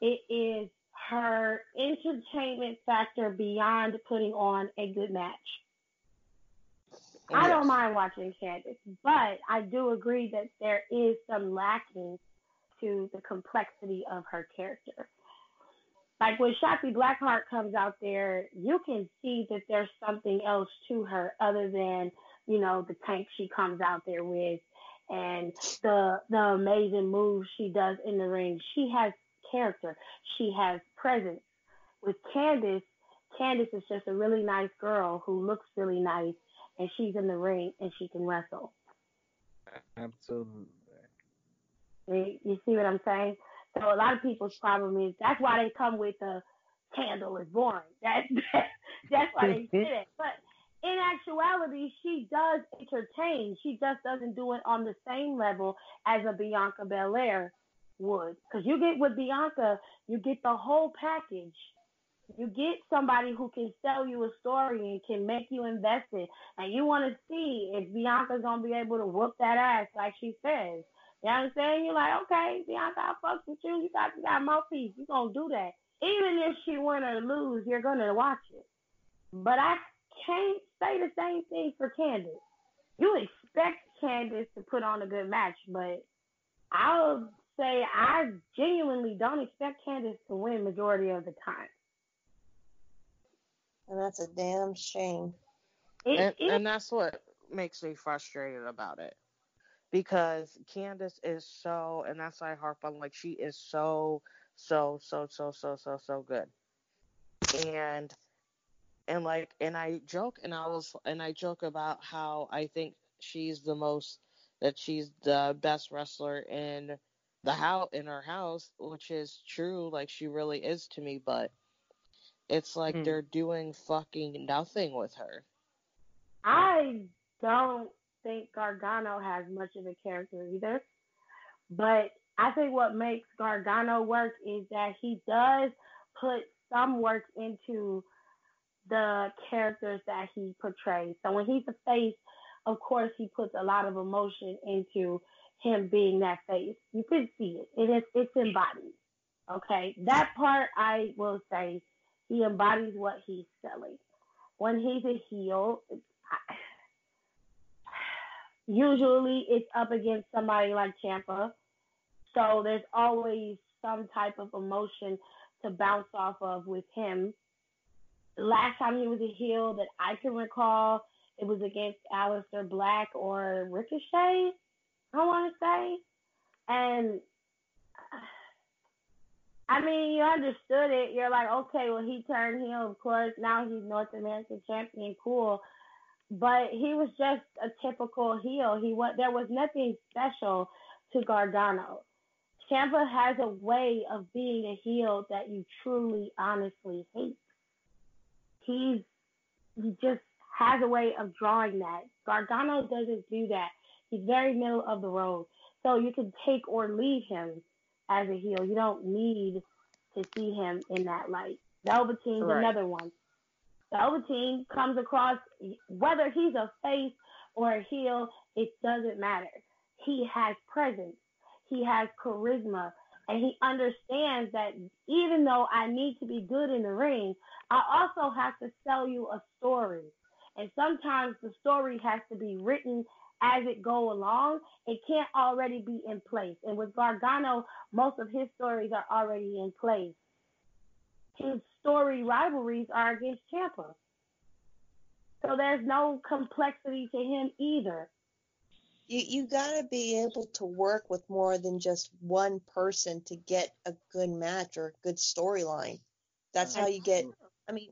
It is her entertainment factor beyond putting on a good match. I don't mind watching Candice, but I do agree that there is some lacking to the complexity of her character. Like when Shotzi Blackheart comes out there, you can see that there's something else to her other than, you know, the tank she comes out there with and the the amazing moves she does in the ring. She has character. She has presence. With Candice, Candice is just a really nice girl who looks really nice and she's in the ring and she can wrestle. Absolutely. You see what I'm saying? So a lot of people's problem is that's why they come with the candle is boring. That's that's why they did it. But in actuality, she does entertain. She just doesn't do it on the same level as a Bianca Belair would. Because you get with Bianca, you get the whole package. You get somebody who can sell you a story and can make you invested, and you want to see if Bianca's gonna be able to whoop that ass like she says. You know what I'm saying? You're like, okay, Bianca, I fucks with you. You got you got mouthpiece. You gonna do that. Even if she win or lose, you're gonna watch it. But I can't say the same thing for Candice. You expect Candice to put on a good match, but I'll say I genuinely don't expect Candice to win majority of the time. And that's a damn shame. And, and that's what makes me frustrated about it. Because Candice is so, and that's why I harp on, like, she is so, so, so, so, so, so, so good. And, and like, and I joke, and I was, and I joke about how I think she's the most, that she's the best wrestler in the house, in her house, which is true. Like, she really is to me, but it's like mm. they're doing fucking nothing with her. I don't think Gargano has much of a character either. But I think what makes Gargano work is that he does put some work into the characters that he portrays. So when he's a face, of course, he puts a lot of emotion into him being that face. You can see it. It is it's embodied. Okay, that part I will say he embodies what he's selling. When he's a heel, usually it's up against somebody like Ciampa. So there's always some type of emotion to bounce off of with him. Last time he was a heel that I can recall, it was against Aleister Black or Ricochet, I want to say. And I mean, you understood it. You're like, okay, well, he turned heel, of course. Now he's North American champion, cool. But he was just a typical heel. He was there was nothing special to Gargano. Ciampa has a way of being a heel that you truly, honestly hate. He's he just has a way of drawing that. Gargano doesn't do that. He's very middle of the road. So you can take or leave him as a heel. You don't need to see him in that light. Velveteen's right. another one. Velveteen comes across whether he's a face or a heel, it doesn't matter. He has presence. He has charisma. And he understands that even though I need to be good in the ring, I also have to sell you a story. And sometimes the story has to be written as it go along. It can't already be in place. And with Gargano, most of his stories are already in place. His story rivalries are against Ciampa. So there's no complexity to him either. you you gotta be able to work with more than just one person to get a good match or a good storyline. That's how you get. I mean,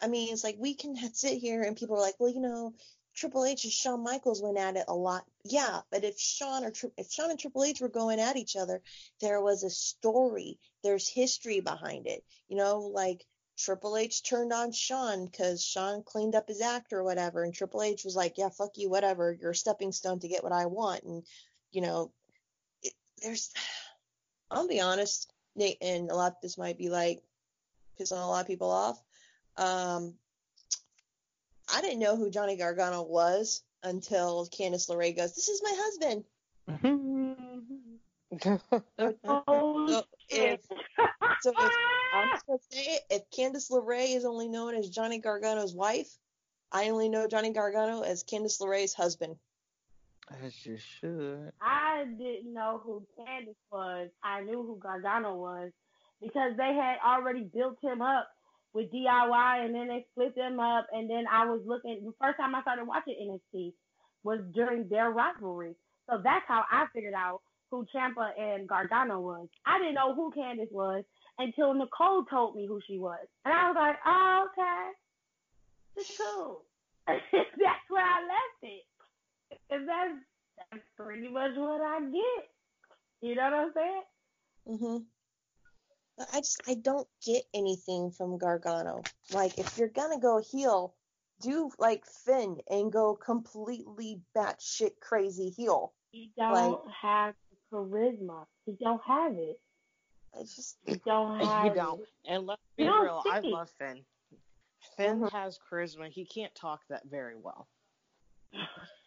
I mean, it's like we can sit here and people are like, well, you know, Triple H and Shawn Michaels went at it a lot. Yeah, but if Shawn or if Shawn and Triple H were going at each other, there was a story. There's history behind it. You know, like Triple H turned on Shawn because Shawn cleaned up his act or whatever, and Triple H was like, "Yeah, fuck you, whatever. You're a stepping stone to get what I want." And you know, it, there's, I'll be honest, Nate, and a lot of this might be like pissing a lot of people off. Um, I didn't know who Johnny Gargano was until Candice LeRae goes, "This is my husband." Oh, So if shit. so if I'm just gonna say it, if Candice LeRae is only known as Johnny Gargano's wife, I only know Johnny Gargano as Candice LeRae's husband. As you should. I didn't know who Candice was. I knew who Gargano was because they had already built him up with DIY and then they split them up. And then I was looking, the first time I started watching NXT was during their rivalry. So that's how I figured out who Ciampa and Gargano was. I didn't know who Candice was until Nicole told me who she was. And I was like, oh, okay. It's cool. that's where I left it. And that's, that's pretty much what I get. You know what I'm saying? Mhm. But I just I don't get anything from Gargano. Like if you're gonna go heel, do like Finn and go completely batshit crazy heel. He don't Like- have the charisma. He don't have it. I just He don't have you don't. it. And let's be You real, I see. love Finn. Finn Mhm. has charisma. He can't talk that very well.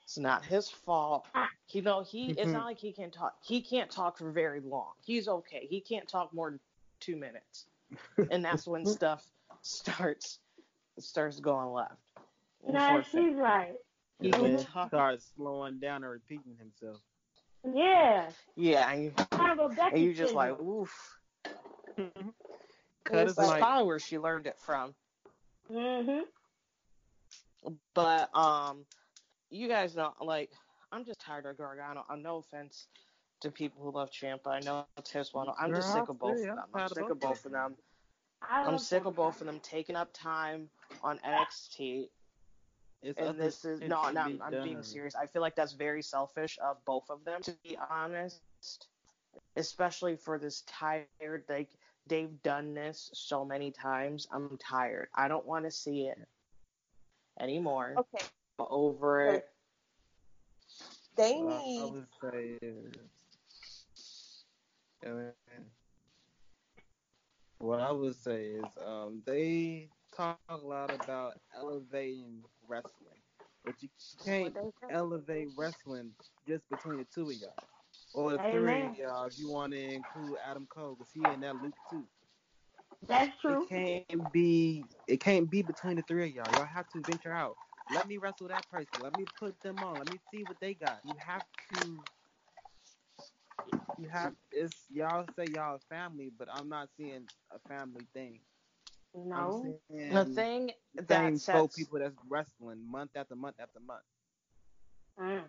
It's not his fault. You know, he it's not like he can talk he can't talk for very long. He's okay. He can't talk more than two minutes. And that's when stuff starts starts going left. No, she's right. He He can will slowing down and repeating himself. Yeah. Yeah, and you, Kind of a Becky and you just like, oof. Cut his That's mic. probably where she learned it from. Mhm. But um, you guys know, like, I'm just tired of Gargano. Uh, no offense to people who love Ciampa. I know it's his one. I'm just sick of both of them. I'm I'm tired of sick of both both of them. I I'm sick of both of them taking up time on NXT. It's And this is shit no, no, I'm, I'm being serious. I feel like that's very selfish of both of them, to be honest. Especially for this tired, like they've done this so many times. I'm tired. I don't want to see it anymore. okay. I'm over it. They What I, I need would say is, I mean, what I would say is, um, they talk a lot about elevating wrestling, but you can't elevate wrestling just between the two of y'all, or the three of y'all if you want to include Adam Cole, because he in that loop too. That's true. It can't be. It can't be between the three of y'all. Y'all have to venture out. Let me wrestle that person. Let me put them on. Let me see what they got. You have to. You have. It's y'all say y'all a family, but I'm not seeing a family thing. No. I'm The thing that same four people that's wrestling month after month after month. Mm.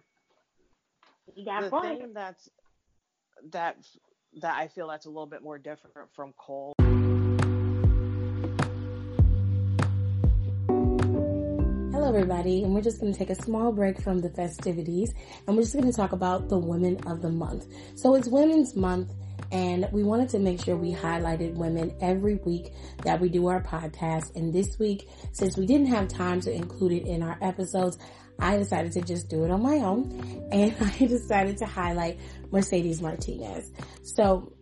You got the point. thing that's that that I feel that's a little bit more different from Cole. Everybody, and we're just going to take a small break from the festivities and we're just going to talk about the women of the month. So it's Women's Month, and we wanted to make sure we highlighted women every week that we do our podcast. And this week, since we didn't have time to include it in our episodes, I decided to just do it on my own, and I decided to highlight Mercedes Martinez. So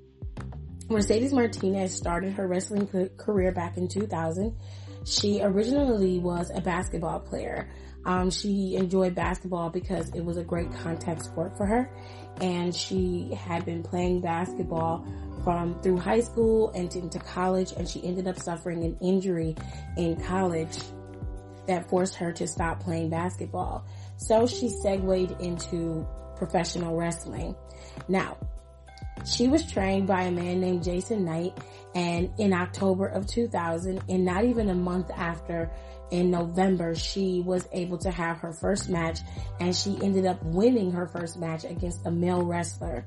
Mercedes Martinez started her wrestling career back in 2000. She originally was a basketball player. Um, she enjoyed basketball because it was a great contact sport for her, and she had been playing basketball from through high school and into college, and she ended up suffering an injury in college that forced her to stop playing basketball. So she segued into professional wrestling. Now, She was trained by a man named Jason Knight and in October of 2000 and not even a month after in November, she was able to have her first match and she ended up winning her first match against a male wrestler.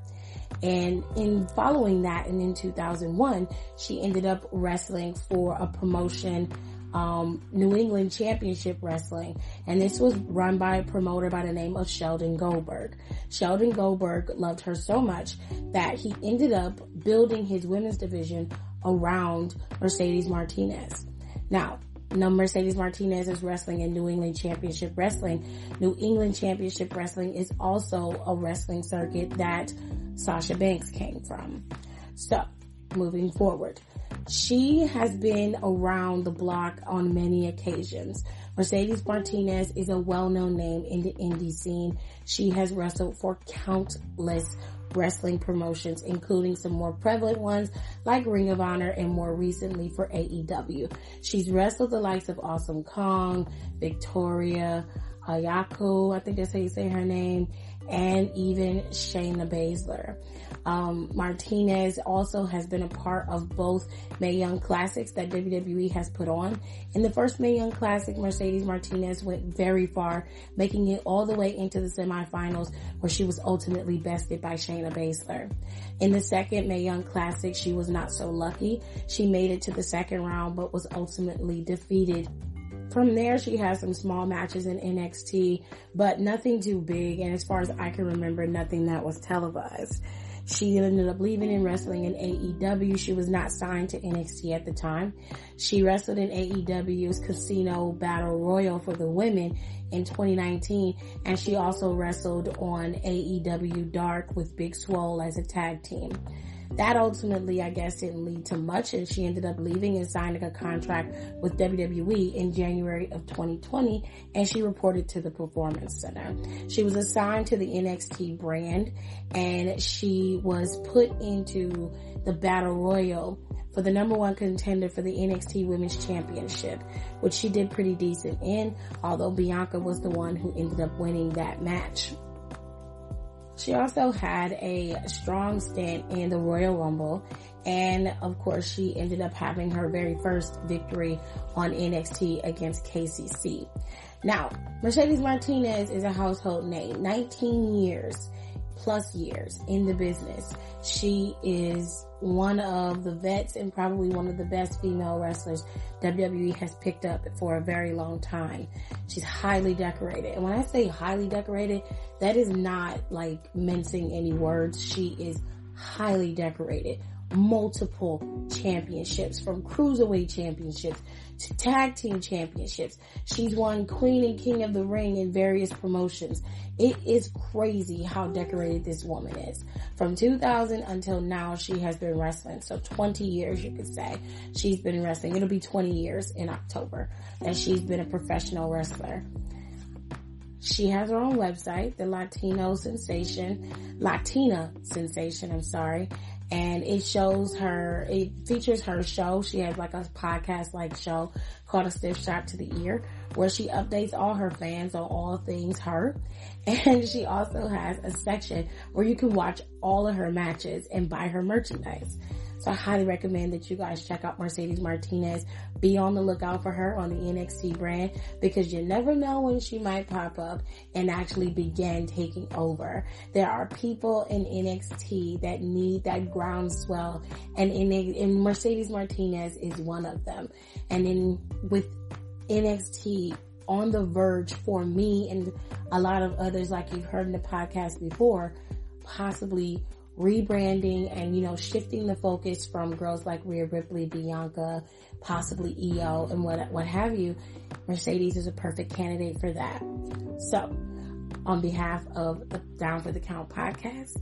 And in following that and in 2001, she ended up wrestling for a promotion um, New England Championship Wrestling, and this was run by a promoter by the name of Sheldon Goldberg. Sheldon Goldberg loved her so much that he ended up building his women's division around Mercedes Martinez. Now, no Mercedes Martinez is wrestling in New England Championship Wrestling. New England Championship Wrestling is also a wrestling circuit that Sasha Banks came from. So, moving forward. She has been around the block on many occasions. Mercedes Martinez is a well-known name in the indie scene. She has wrestled for countless wrestling promotions, including some more prevalent ones like Ring of Honor and more recently for AEW. She's wrestled the likes of Awesome Kong, Victoria, Ayako, I think that's how you say her name, and even Shayna Baszler. Um, Martinez also has been a part of both Mae Young Classics that WWE has put on. In the first Mae Young Classic, Mercedes Martinez went very far, making it all the way into the semifinals where she was ultimately bested by Shayna Baszler. In the second Mae Young Classic, she was not so lucky. She made it to the second round, but was ultimately defeated from there, she had some small matches in NXT, but nothing too big. And as far as I can remember, nothing that was televised. She ended up leaving and wrestling in AEW. She was not signed to NXT at the time. She wrestled in AEW's Casino Battle Royal for the women in 2019, and she also wrestled on AEW Dark with Big Swole as a tag team. That ultimately, I guess, didn't lead to much and she ended up leaving and signing a contract with WWE in January of 2020 and she reported to the Performance Center. She was assigned to the NXT brand and she was put into the Battle Royal for the number one contender for the NXT Women's Championship, which she did pretty decent in, although Bianca was the one who ended up winning that match. She also had a strong stint in the Royal Rumble. And of course, she ended up having her very first victory on NXT against KCC. Now, Mercedes Martinez is a household name. 19 years plus years in the business. She is one of the vets and probably one of the best female wrestlers WWE has picked up for a very long time. She's highly decorated. And when I say highly decorated, that is not like mincing any words. She is highly decorated multiple championships from cruiserweight championships tag team championships. She's won Queen and King of the Ring in various promotions. It is crazy how decorated this woman is. From 2000 until now, she has been wrestling. So 20 years, you could say she's been wrestling. It'll be 20 years in October that she's been a professional wrestler. She has her own website, the Latino Sensation, Latina Sensation, I'm sorry, and it shows her, it features her show. She has like a podcast like show called A Stiff Shot to the Ear where she updates all her fans on all things her. And she also has a section where you can watch all of her matches and buy her merchandise. So I highly recommend that you guys check out Mercedes Martinez. Be on the lookout for her on the NXT brand because you never know when she might pop up and actually begin taking over. There are people in NXT that need that groundswell and in, in Mercedes Martinez is one of them. And in with NXT on the verge for me and a lot of others like you've heard in the podcast before, possibly rebranding and, you know, shifting the focus from girls like Rhea Ripley, Bianca, possibly Io and what, what have you, Mercedes is a perfect candidate for that. So, on behalf of the Down for the Count podcast,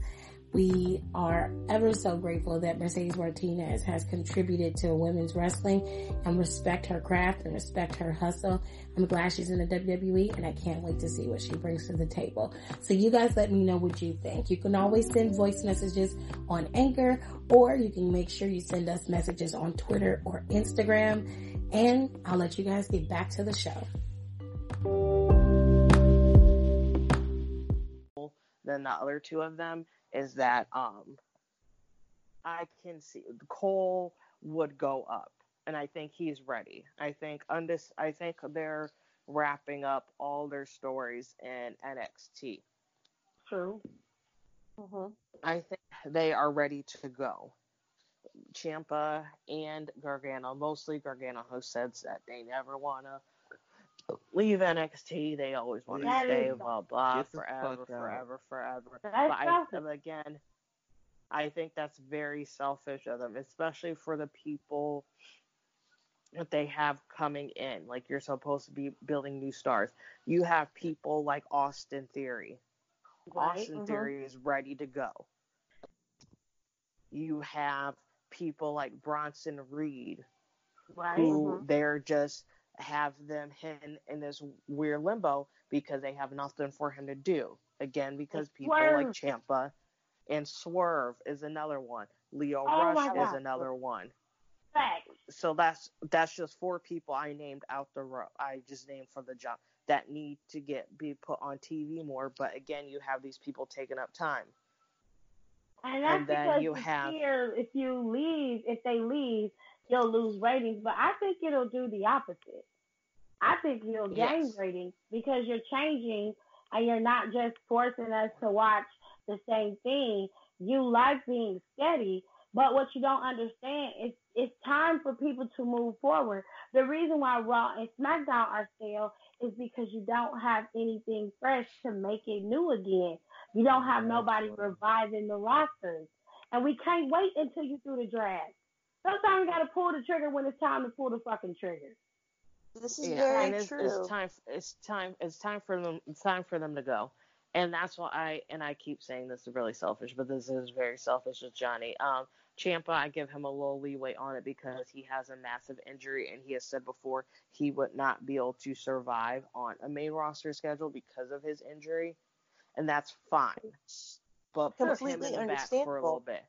we are ever so grateful that Mercedes Martinez has contributed to women's wrestling and respect her craft and respect her hustle. I'm glad she's in the WWE and I can't wait to see what she brings to the table. So you guys let me know what you think. You can always send voice messages on Anchor or you can make sure you send us messages on Twitter or Instagram and I'll let you guys get back to the show. Than the other two of them is that um I can see Cole would go up, and I think he's ready. I think undis- I think they're wrapping up all their stories in NXT. True. hmm I think they are ready to go. Ciampa and Gargano, mostly Gargano, who said that they never want to leave NXT. They always want to stay, is- blah blah, Get forever, forever, forever. But I, selfish. again, I think that's very selfish of them, especially for the people that they have coming in. Like you're supposed to be building new stars. You have people like Austin Theory. Right. Austin mhm. Theory is ready to go. You have people like Bronson Reed, Right. who they're just have them in in this weird limbo because they have nothing for him to do. Again, because people like Ciampa and Swerve is another one. Lio Oh Rush is another one. Facts. So that's that's just four people I named out the row. I just named for the job that need to get be put on TV more. But again, you have these people taking up time. And that's And then because you have- if you leave, if they leave, you'll lose ratings. But I think it'll do the opposite. I think you'll gain Yes. ratings because you're changing and you're not just forcing us to watch the same thing. You like being steady, but what you don't understand is it's time for people to move forward. The reason why Raw and SmackDown are stale is because you don't have anything fresh to make it new again. You don't have nobody reviving the rosters. And we can't wait until you do the draft. Sometimes you gotta pull the trigger when it's time to pull the fucking trigger. This is Yeah, very and it's, true. it's time. It's time. It's time for them. It's time for them to go. And that's why I and I keep saying this is really selfish, but this is very selfish with Johnny. Um, Ciampa, I give him a little leeway on it because he has a massive injury, and he has said before he would not be able to survive on a main roster schedule because of his injury, and that's fine. But put him Completely in the back for a little bit.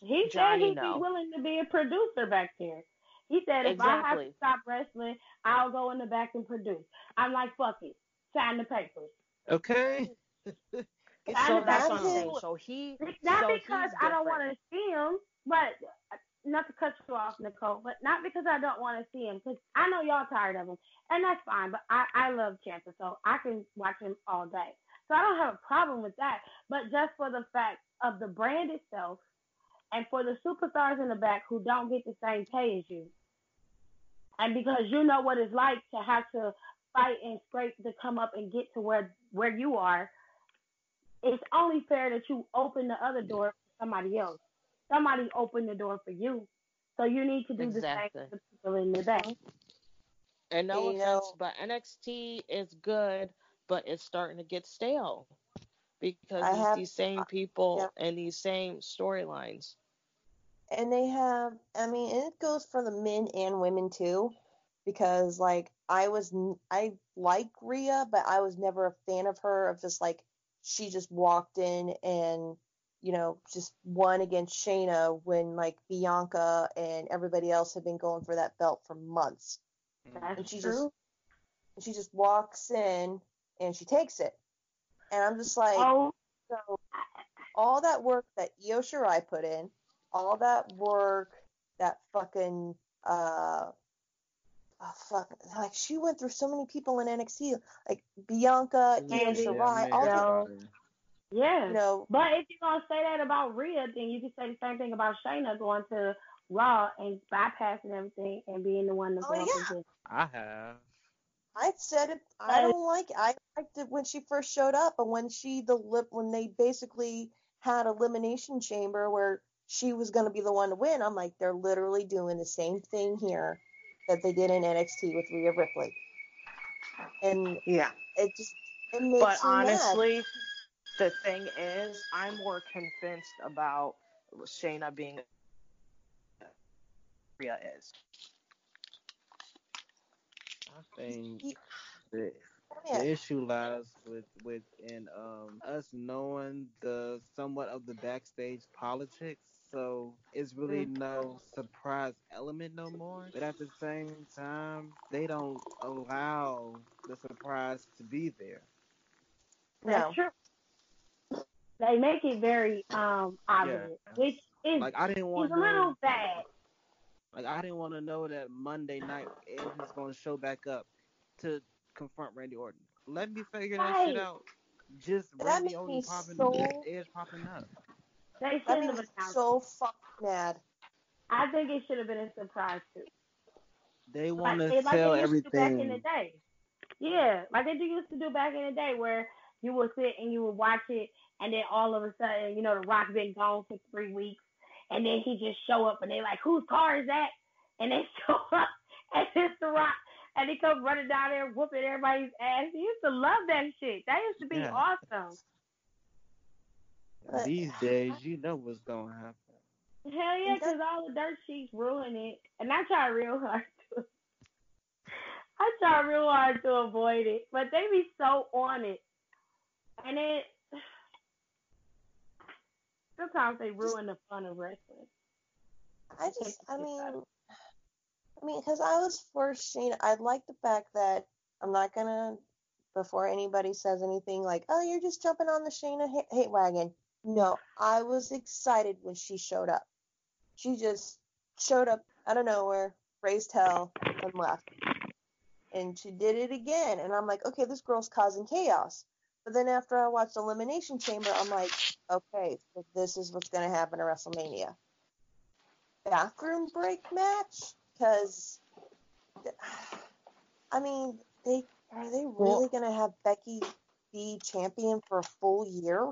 He Johnny, said he'd no. be willing to be a producer back there. He said if I have to stop wrestling, I'll go in the back and produce. I'm like, fuck it. Sign the papers. Okay. I So just that's have what I'm saying. So he Not so because I don't want to see him, but uh, not to cut you off, Nicole, but not because I don't want to see him, because I know y'all tired of him, and that's fine. But I I love Ciampa, so I can watch him all day. So I don't have a problem with that. But just for the fact of the brand itself, and for the superstars in the back who don't get the same pay as you, and because you know what it's like to have to fight and scrape to come up and get to where where you are, it's only fair that you open the other door for somebody else. Somebody opened the door for you. So you need to do Exactly. the same for the people in the back. And no You offense, but NXT is good, but it's starting to get stale because I it's have- these same people Yep. and these same storylines. and they have i mean and it goes for the men and women too because like i was, I like Rhea, but i was never a fan of her of just like she just walked in and you know just won against Shayna when like Bianca and everybody else had been going for that belt for months mm-hmm. That's and she true. just she just walks in and she takes it and i'm just like oh, so all that work that Io Shirai put in, all that work that fucking uh oh fuck like she went through so many people in NXT like Bianca, Io Candy. Shirai, all the yeah. you know But if you're gonna say that about Rhea, then you can say the same thing about Shayna going to Raw and bypassing everything and being the one to Oh, go yeah. against. I have. I said it I don't like it. I liked it when she first showed up but when she the lip when they basically had elimination chamber where she was going to be the one to win I'm like they're literally doing the same thing here that they did in NXT with Rhea Ripley and Yeah. it just it makes But me mad. honestly, the thing is, I'm more convinced about Shayna being Rhea is. I think He- the, the issue lies with with in um us knowing the somewhat of the backstage politics. So it's really Mm. no surprise element no more. But at the same time, they don't allow the surprise to be there. That's No. true. They make it very um obvious, Yeah. which Is, Like I didn't want he's to a little know. bad. Like I didn't want to know that Monday night Edge is going to show back up to confront Randy Orton. Let me figure that shit out. Just That Randy makes Orton me popping, so- Edge popping up. They That shouldn't makes have me announced. so fucking mad. I think it should have been a surprise too. They want to they- like sell they used to back in the everything. day. Yeah, like they used to do back in the day, where you would sit and you would watch it, and then all of a sudden, you know, the Rock been gone for three weeks, and then he just show up, and they like, whose car is that? And they show up, and it's the Rock, and he comes running down there whooping everybody's ass. He used to love that shit. That used to be Yeah. awesome. But- These days, you know what's going to happen. Hell yeah, because all the dirt sheets ruin it. And I try real hard to I try real hard to avoid it. But they be so on it. And it sometimes they ruin the fun of wrestling. I just, I mean, I mean, because I was for Shayna. I like the fact that I'm not gonna, before anybody says anything like, "Oh, you're just jumping on the Shayna hate wagon." No, I was excited when she showed up. She just showed up out of nowhere, raised hell, and left. And she did it again, and I'm like, okay, this girl's causing chaos. But then after I watched Elimination Chamber, I'm like, okay, so this is what's gonna happen at WrestleMania bathroom break match because I mean they are they really Well- gonna have Becky be champion for a full year?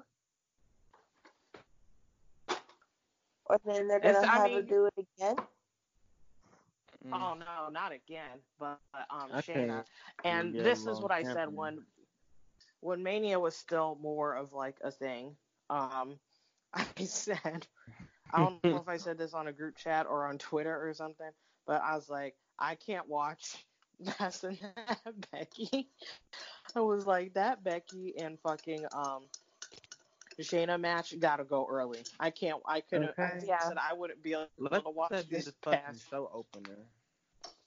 Or then they're gonna It's- I have her do it again? Mm. Oh no, not again. But um, I Shayna. can't And this is what I said when when Mania was still more of like a thing. Um, I said, I don't know if I said this on a group chat or on Twitter or something, but I was like, I can't watch less than that Becky. I was like, that Becky and fucking um Shayna match gotta go early. I can't. I couldn't. I Okay. Yeah. said I wouldn't be able Let to watch that be this the fucking past show opener.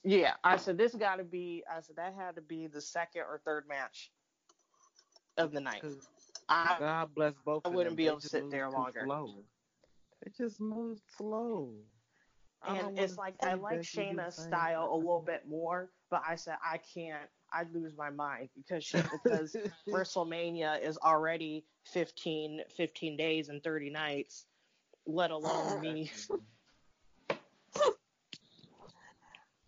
yeah, I said this got to be. I said that had to be the second or third match of the night. 'Cause I, God bless both. I wouldn't them. be able to sit there too longer. Slow. They just moves slow. And it's like I like Becky Shayna's style a little bit more, but I said I can't. I'd lose my mind because she, because WrestleMania is already 15, 15 days and 30 nights, let alone me.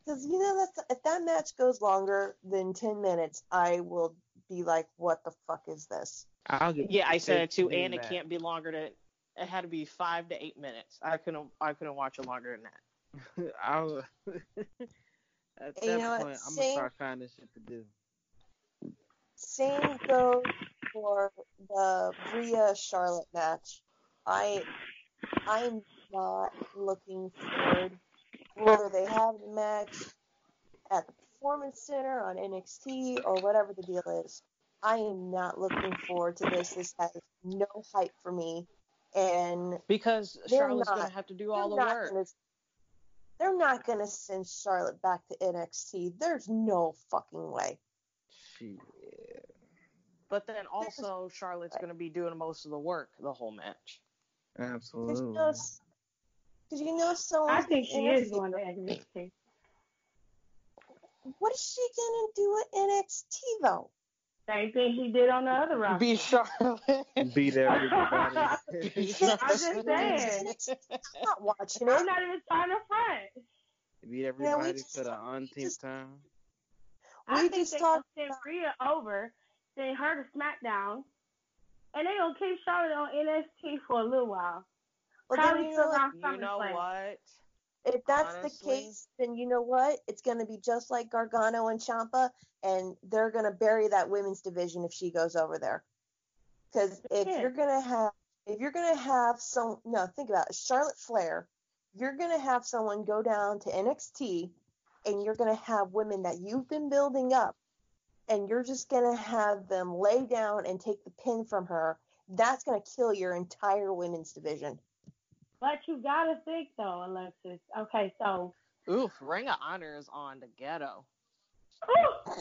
Because you know that's if that match goes longer than ten minutes, I will be like, what the fuck is this? I'll get Yeah, I said it too, 15 and it can't be longer than. It had to be five to eight minutes. I couldn't. I couldn't watch it longer than that. I'll, at And you that know what? point, I'm Same- gonna start finding shit to do. Same goes for the Rhea Charlotte match. I I'm not looking forward whether they have the match at the Performance Center on NXT or whatever the deal is. I am not looking forward to this. This has no hype for me, and Because Charlotte's not- gonna have to do all the work. gonna they're not gonna send Charlotte back to NXT. There's no fucking way. Shit. But then also Charlotte's gonna be doing most of the work the whole match. Absolutely. you know, because you know someone's I think she gonna is interfere. going to NXT. What is she gonna do at NXT though? Same thing she did on the other roster. Be Charlotte. Beat everybody. Be I'm just saying. I'm not watching I'm not even trying to front. Beat everybody just- for the we umpteenth just- time. I We think just they talked gonna send Rhea over, send her to SmackDown, and they gonna keep Charlotte on NXT for a little while. Well, Probably you still know what? on You know SummerSlam. what? If that's Honestly- the case, then you know what? It's gonna be just like Gargano and Ciampa, and they're gonna bury that women's division if she goes over there. Because if Yeah. you're gonna have, if you're gonna have some, no, think about it, Charlotte Flair, you're gonna have someone go down to NXT, and you're gonna have women that you've been building up, and you're just gonna have them lay down and take the pin from her. That's gonna kill your entire women's division. But you gotta think though, Alexis. Okay, so Oof, Ring of Honor is on the ghetto.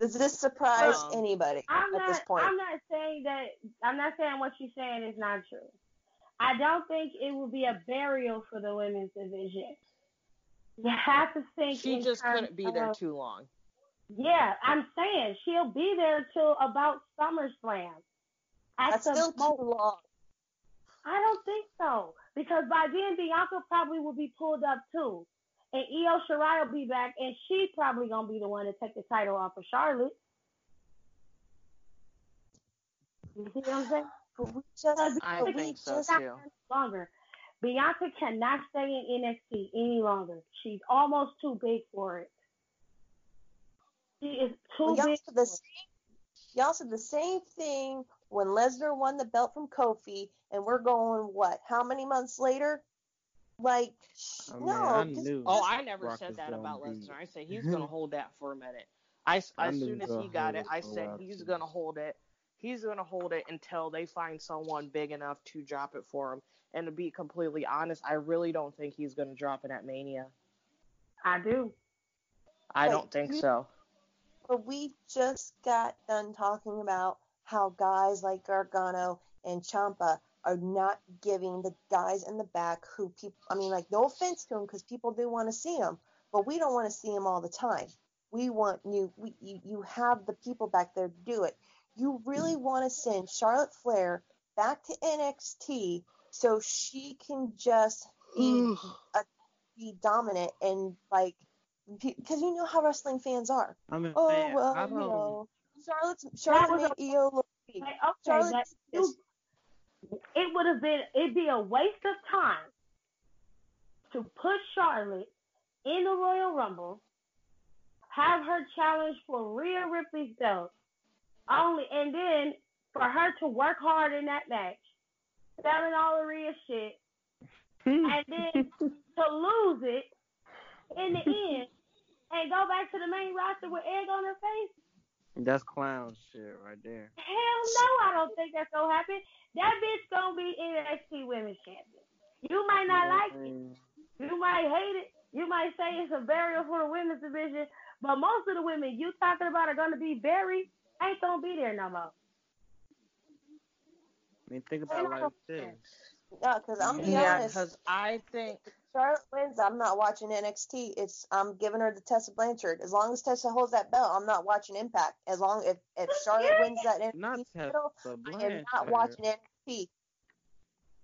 Does this surprise Um, anybody I'm at not. this point? I'm not saying that. I'm not saying what you're saying is not true. I don't think it will be a burial for the women's division. You have to think. She just couldn't be there too long. Yeah, I'm saying she'll be there till about SummerSlam. That's still too long. I don't think so because by then Bianca probably will be pulled up too, and Io Shirai will be back, and she's probably gonna be the one to take the title off of Charlotte. You see what I'm saying? But we just, I we think so just, too. Longer. Bianca cannot stay in NXT any longer. She's almost too big for it. She is too well, y'all big. said the same, y'all said the same thing when Lesnar won the belt from Kofi, and we're going what? How many months later? Like, oh, I mean, no. I just- Oh, I never Brock said that about be- Lesnar. I said he's gonna hold that for a minute. I, s- I as knew soon as he got it, I said have he's to. gonna hold it. He's gonna hold it until they find someone big enough to drop it for him. And to be completely honest, I really don't think he's gonna drop it at Mania. I do. I Wait, don't think you- so. But we just got done talking about how guys like Gargano and Ciampa are not giving the guys in the back who people, I mean, like, no offense to them because people do want to see them, but we don't want to see them all the time. We want you, we, you, you have the people back there to do it. You really want to send Charlotte Flair back to NXT so she can just be, be dominant and, like, because you know how wrestling fans are. Oh, I mean, Oh man, well, I you don't. know, Charlotte's Charlotte was made Io look weak. Like, okay, Charlotte but did you, it would have been it'd be a waste of time to put Charlotte in the Royal Rumble, have her challenge for Rhea Ripley's belt, only and then for her to work hard in that match, selling all the Rhea shit, and then to lose it in the end and go back to the main roster with egg on her face. That's clown shit right there. Hell no, I don't think that's gonna happen. That bitch gonna be NXT Women's Champion. You might not like it. You might hate it. You might say it's a burial for the women's division, but most of the women you talking about are gonna be buried. Ain't gonna be there no more. I mean, think about it like this. No, because I'm be Yeah, honest. because I think Charlotte wins. I'm not watching NXT. It's I'm giving her the Tessa Blanchard. As long as Tessa holds that belt, I'm not watching Impact. As long if if Charlotte wins that NXT Not title, I am not watching NXT.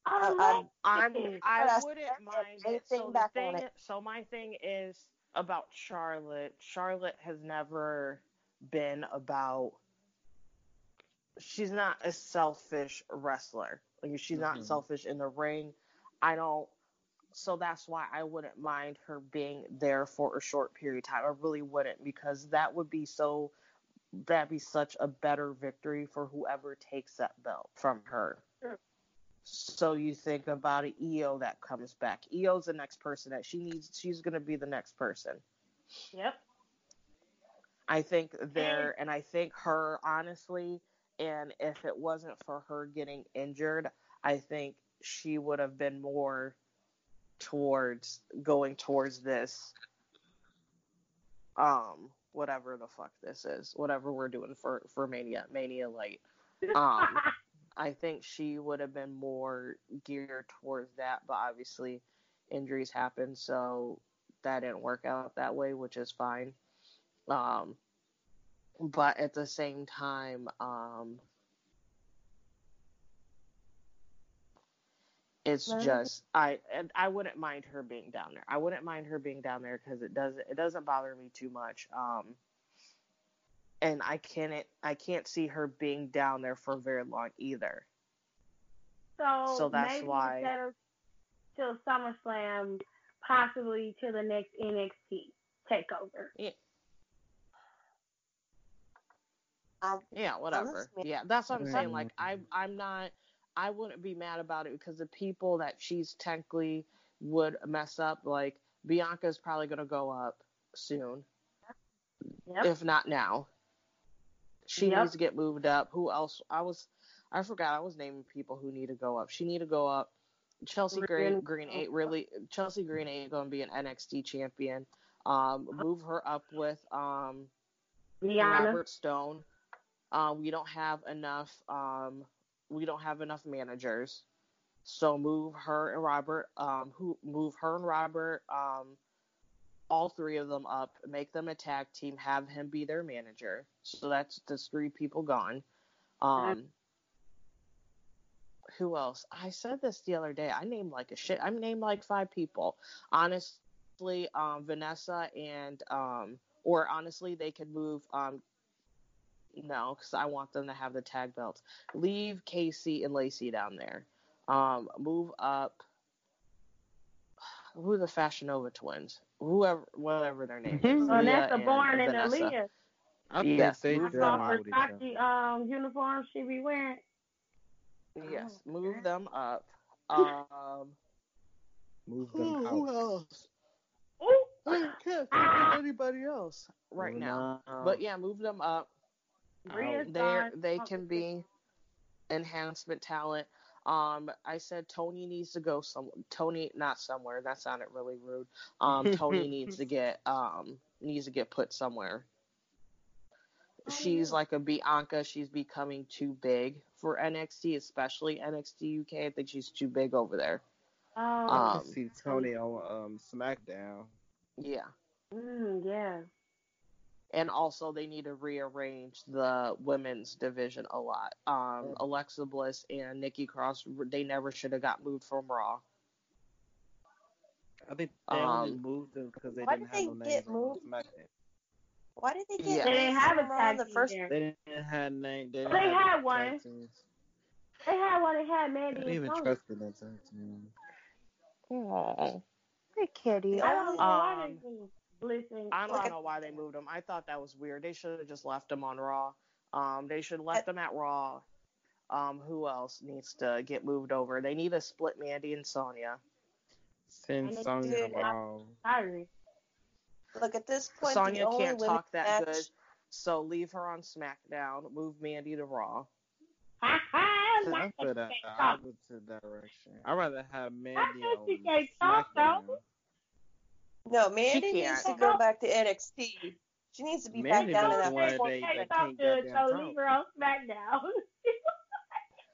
I I- like I'm. I But I wouldn't mind it. anything So the back thing, on it. so my thing is about Charlotte. Charlotte has never been about. She's not a selfish wrestler. Like she's not Mhm. selfish in the ring. I don't. So that's why I wouldn't mind her being there for a short period of time. I really wouldn't because that would be so. That'd be such a better victory for whoever takes that belt from her. Sure. So you think about an Io that comes back. Io's the next person that she needs. She's gonna be the next person. Yep. I think there, and I think her honestly, and if it wasn't for her getting injured, I think she would have been more towards going towards this, um, whatever the fuck this is, whatever we're doing for for Mania, Mania Light. Um, I think she would have been more geared towards that, but obviously injuries happen, so that didn't work out that way, which is fine. Um, but at the same time, um, it's Right. just I and I wouldn't mind her being down there. I wouldn't mind her being down there because it doesn't it doesn't bother me too much. Um, and I can't I can't see her being down there for very long either. So, So that's maybe why- instead of till SummerSlam, possibly to the next NXT takeover. I, Yeah, whatever. Yeah, that's what I'm saying. Like I'm I'm not I wouldn't be mad about it because the people that she's technically would mess up, like Bianca's probably gonna go up soon, Yep. if not now. She Yep. needs to get moved up. Who else? I was I forgot I was naming people who need to go up. She need to go up. Chelsea Green Green- ain't really Chelsea Green ain't gonna be an NXT champion. Um, move her up with um. Robert Stone. Um, we don't have enough. Um, we don't have enough managers. So move her and Robert, um, who move her and Robert, um, all three of them up, make them a tag team, have him be their manager. So that's the three people gone. Um, who else? I said this the other day. I named like a shit. I named like five people. Honestly, um, Vanessa and um, or honestly, they could move. Um, no, because I want them to have the tag belts. Leave Casey and Lacey down there. Um, move up. Who are the Fashion Nova twins? Whoever, whatever their name is. Oh, Leah that's the and Borne and Vanessa. Aliyah. I Yes. think I saw done with each other. Versace um uniform she be wearing. Yes, Oh, move okay. them up. Um, Move who, them who out. else? Ooh. I can't think of anybody else right Moving now. out. But yeah, move them up. Rhea's They they can be enhancement talent. Um, I said Toni needs to go some. Toni not somewhere. That sounded really rude. Um, Toni needs to get um needs to get put somewhere. She's like a Bianca. She's becoming too big for NXT, especially NXT UK. I think she's too big over there. Oh, I Um, can see Toni on um, SmackDown. Yeah. mm, yeah. And also they need to rearrange the women's division a lot. Um, Alexa Bliss and Nikki Cross, they never should have got moved from Raw. I think they only Um, moved them because they didn't did have no they names get moved? Why did they get Yeah. They didn't have a tag in the team first? there. They didn't have name. They, They didn't have had one. teams. They had one. They had I Mandy didn't even Tony. trust in that tag team. Oh, hey kitty. I don't only- know why they moved Bliss and I don't Cross. know why they moved them. I thought that was weird. They should have just left them on Raw. Um, they should have left them at Raw. Um, who else needs to get moved over? They need to split Mandy and Sonya. Send And they Sonya did. Raw. Sorry. Look at this point. Sonya can't women's talk that match, good, so leave her on SmackDown. Move Mandy to Raw. Ha ha. I Not feel that that she the can't talk. opposite direction. I'd rather have Mandy I think she on can't talk, though. SmackDown. No, Mandy needs to can't. go back to NXT. She needs to be Mandy back down in that the one fourth they- Can't they division. talk can't good, goddamn so leave her on SmackDown.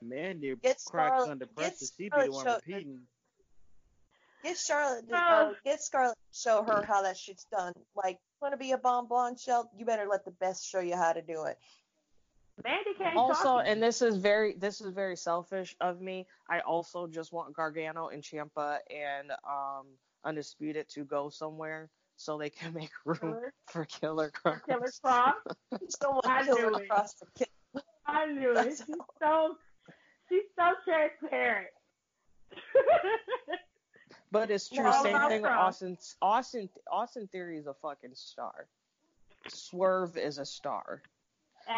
Mandy Get cracks Scarlett- under pressure. She be the one show- repeating. Get Charlotte, to, uh, get Scarlett, to show her how that shit's done. Like, want to be a bomb blonde shell? You better let the best show you how to do it. Mandy can't Also, talk. and this is very this is very selfish of me. I also just want Gargano and Ciampa and um Undisputed to go somewhere so they can make room Killer, for Killer Kross. Killer Kross. Someone I knew it. across the kid. I knew it. She's so she's so transparent. But it's true. No, Same thing with Austin. Austin Austin Theory is a fucking star. Swerve is a star.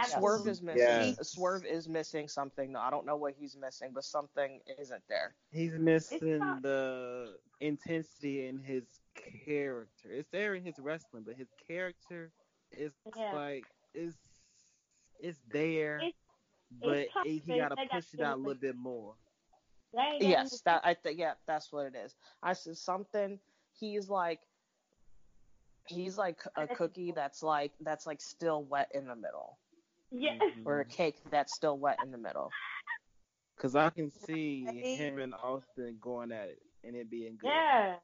Swerve is missing. Yeah. Swerve is missing something. I don't know what he's missing, but something isn't there. He's missing not- the intensity in his character. It's there in his wrestling, but his character is Yeah. like is it's there, It's- but it's he, he gotta push it out a little bit more. They ain't got Yes, that I think. Yeah, that's what it is. I said something. He's like, he's like a cookie that's like that's like still wet in the middle, to- Yeah. Mhm. or a cake that's still wet in the middle. Cause I can see him and Austin going at it and it being good. Yeah.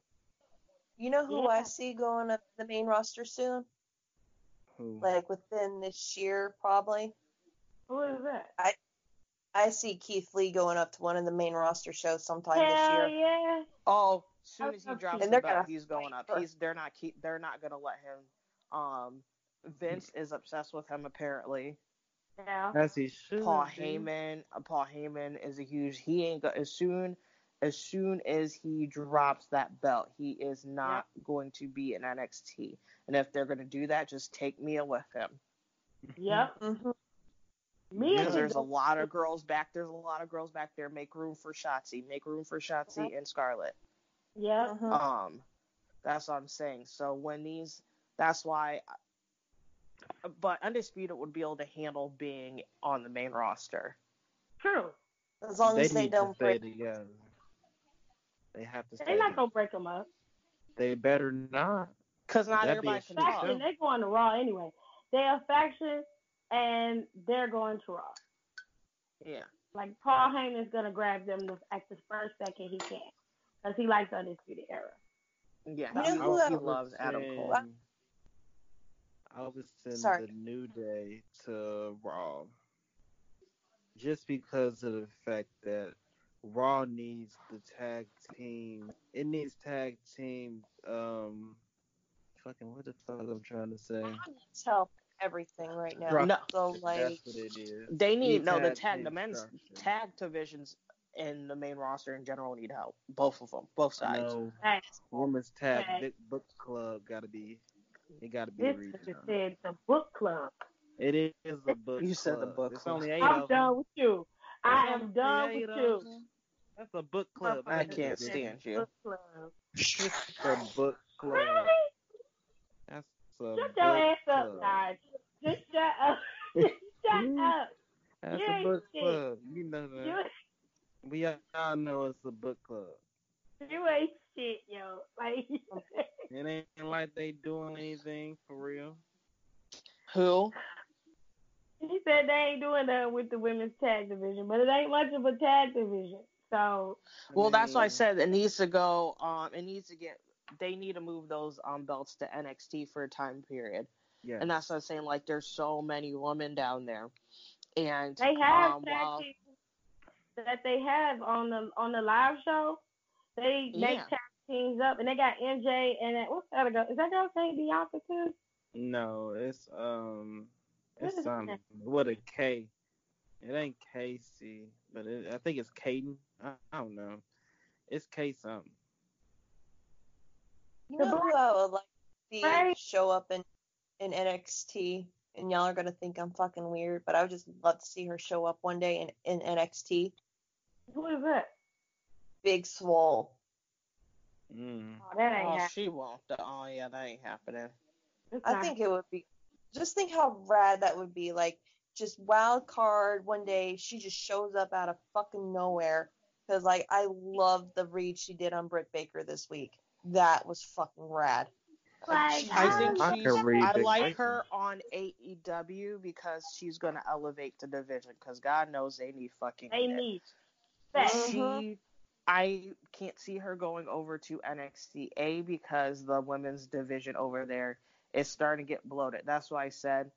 You know who Yeah. I see going up the main roster soon? Who? Like within this year, probably. Who is that? I I see Keith Lee going up to one of the main roster shows sometime this Hell year. yeah. Oh, as soon as he drops And the they're belt, gonna he's going up. He's they're not keep they're not gonna let him. Um, Vince is obsessed with him apparently. Yeah. As he should. Paul be. Heyman, uh, Paul Heyman is a huge. He ain't go, as soon as soon as he drops that belt, he is not going to be in NXT. And if they're gonna do that, just take Mia with him. Yep. hmm Me Yeah, Because there's a lot of girls back. There's a lot of girls back there. Make room for Shotzi. Make room for Shotzi and Scarlett. Yep. hmm Um, that's what I'm saying. So when these, that's why. But Undisputed would be able to handle being on the main roster. True. As long they as they don't to stay break. together. They have to stay. They're not together. gonna break them up. They better not. Because not That'd be everybody a can shit talk. Faction, they're going to Raw anyway. They're a faction, and they're going to Raw. Yeah. Like Paul Heyman's gonna grab them at the first second he can, because he likes Undisputed Era. Yeah, You he, know who he loves Adam Cole. Send- I would send Sorry. the New Day to Raw. Just because of the fact that Raw needs the tag team. It needs tag team. Um, fucking what the fuck I'm trying to say. It's help everything right now. No, So like, That's what it is. they need no the tag tag the men's structure. tag divisions and the main roster in general need help. Both of them, both sides. No, women's tag Okay. big book club gotta be. It gotta be this redone. just said the book club. It is a book. You said the book It's club. only eight I'm of them. done with you. I am done with you. them. That's a book club. I can't stand you. Book club. It's a book club. Really? That's a Shut book your ass up, club. Nige. Just shut up. Just shut up. That's You a book club. You know that. You, We all know it's a book club. You ain't shit, yo. Like, It ain't like they doing anything for real. Who? he said they ain't doing that with the women's tag division, but it ain't much of a tag division. So, Well, that's why I said it needs to go. Um, it needs to get. They need to move those um belts to NXT for a time period, Yeah. and that's what I'm saying. Like, there's so many women down there, and they have um, tag while that they have on the on the live show. They make Yeah. tag teams up, and they got MJ and that, what's that girl? Is that girl saying Bianca too? No, it's um, What it's is um, that? what a K. It ain't Casey, but it, I think it's Caden. I, I don't know. It's K something. you The know who black- I would like to see Right. show up in in NXT, and y'all are gonna think I'm fucking weird, but I would just love to see her show up one day in in NXT. Who is that? Big Swole. Mm. Oh, that ain't oh, she won't. Oh yeah, that ain't happening. It's I not think it would be. Just think how rad that would be. Like, just wild card one day, she just shows up out of fucking nowhere. Cause like I love the read she did on Britt Baker this week. That was fucking rad. Like, I think I she's. could read I Big like her on AEW because she's gonna elevate the division. Because God knows they need fucking. they it. need. Facts. She, I can't see her going over to NXT A because the women's division over there is starting to get bloated. That's why I said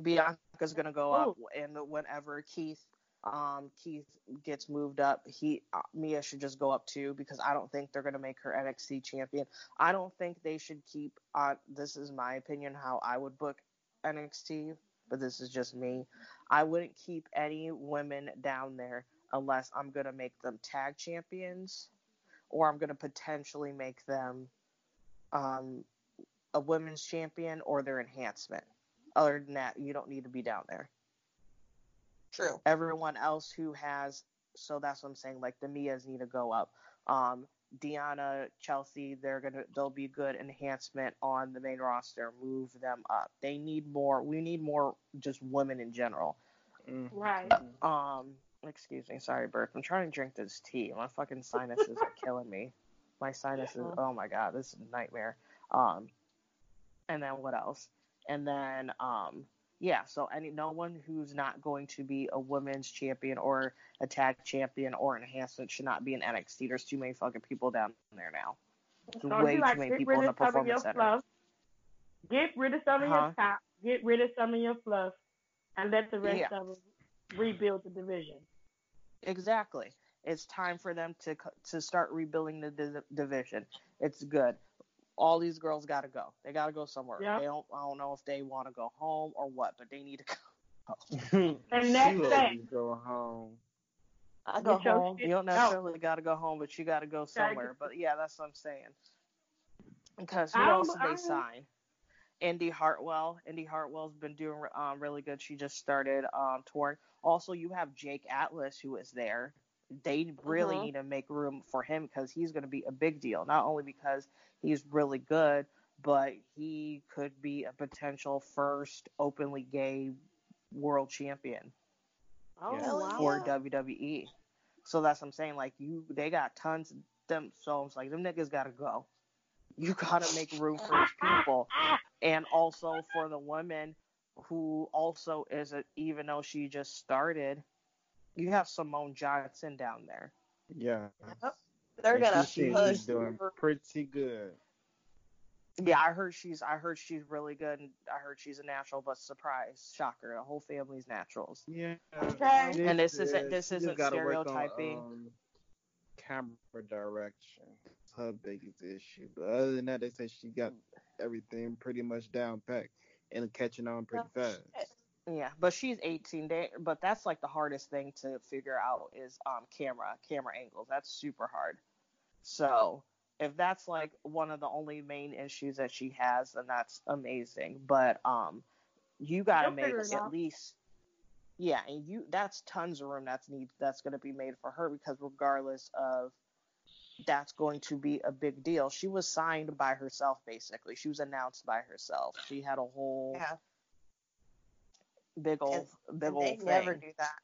Bianca's gonna go up, and whenever Keith, um, Keith gets moved up, he uh, Mia should just go up too because I don't think they're gonna make her NXT champion. I don't think they should keep on. This is my opinion how I would book NXT, but this is just me. I wouldn't keep any women down there unless I'm gonna make them tag champions, or I'm gonna potentially make them um, a women's champion or their enhancement. Other than that, you don't need to be down there. True. Everyone else who has, so that's what I'm saying. Like the Mias need to go up. Um, Deanna, Chelsea, they're gonna, they'll be good enhancement on the main roster. Move them up. They need more. We need more just women in general. Mm. Right. Um, excuse me, sorry, Burke. I'm trying to drink this tea. My fucking sinuses are killing me. My sinuses. Oh my god, this is a nightmare. Um, and then what else? And then um, yeah. So any no one who's not going to be a women's champion or a tag champion or enhancement should not be in NXT. There's too many fucking people down there now. There's So way you too like many get people rid in the of some of your performance center. fluff. Get rid of some of Huh? your top. Get rid of some of your fluff, and let the rest Yeah. of them rebuild the division. Exactly. It's time for them to to start rebuilding the di- division. It's good. All these girls got to go. They got to go somewhere. Yep. They don't. I don't know if they want to go home or what, but they need to go. And that's she will go home. I go Get home. You don't necessarily got to go home, but you got to go somewhere. get- But yeah, that's what I'm saying. Because who I don't- else did I they don't- sign? Indy Hartwell. Indy Hartwell's been doing um, really good. She just started um, touring. Also, you have Jake Atlas who is there. They really Mhm. need to make room for him because he's going to be a big deal. Not only because he's really good, but he could be a potential first openly gay world champion Oh Yeah. Hell wow. for WWE. So that's what I'm saying. Like you, they got tons of them. So it's like them niggas gotta go. You gotta make room for these people, and also for the woman who also is a even though she just started, You have Simone Johnson down there. Yeah. Yep. They're And gonna she push. she's doing her- pretty good. Yeah, I heard she's I heard she's really good. and I heard she's a natural, but surprise, shocker, the whole family's naturals. Yeah. Okay. And this isn't- this isn't gotta on, stereotyping. um, camera direction. It's her biggest issue. But other than that, they say she got everything pretty much down packed and catching on pretty fast. Yeah, but she's 18. They, but that's like the hardest thing to figure out is um camera camera angles. That's super hard. So if that's like one of the only main issues that she has, then that's amazing. But um, you gotta She'll make at out. least. Yeah, and you that's tons of room that's need that's gonna be made for her because regardless of that's going to be a big deal. She was signed by herself basically. She was announced by herself. She had a whole Yeah. big old big And old they thing. never do that.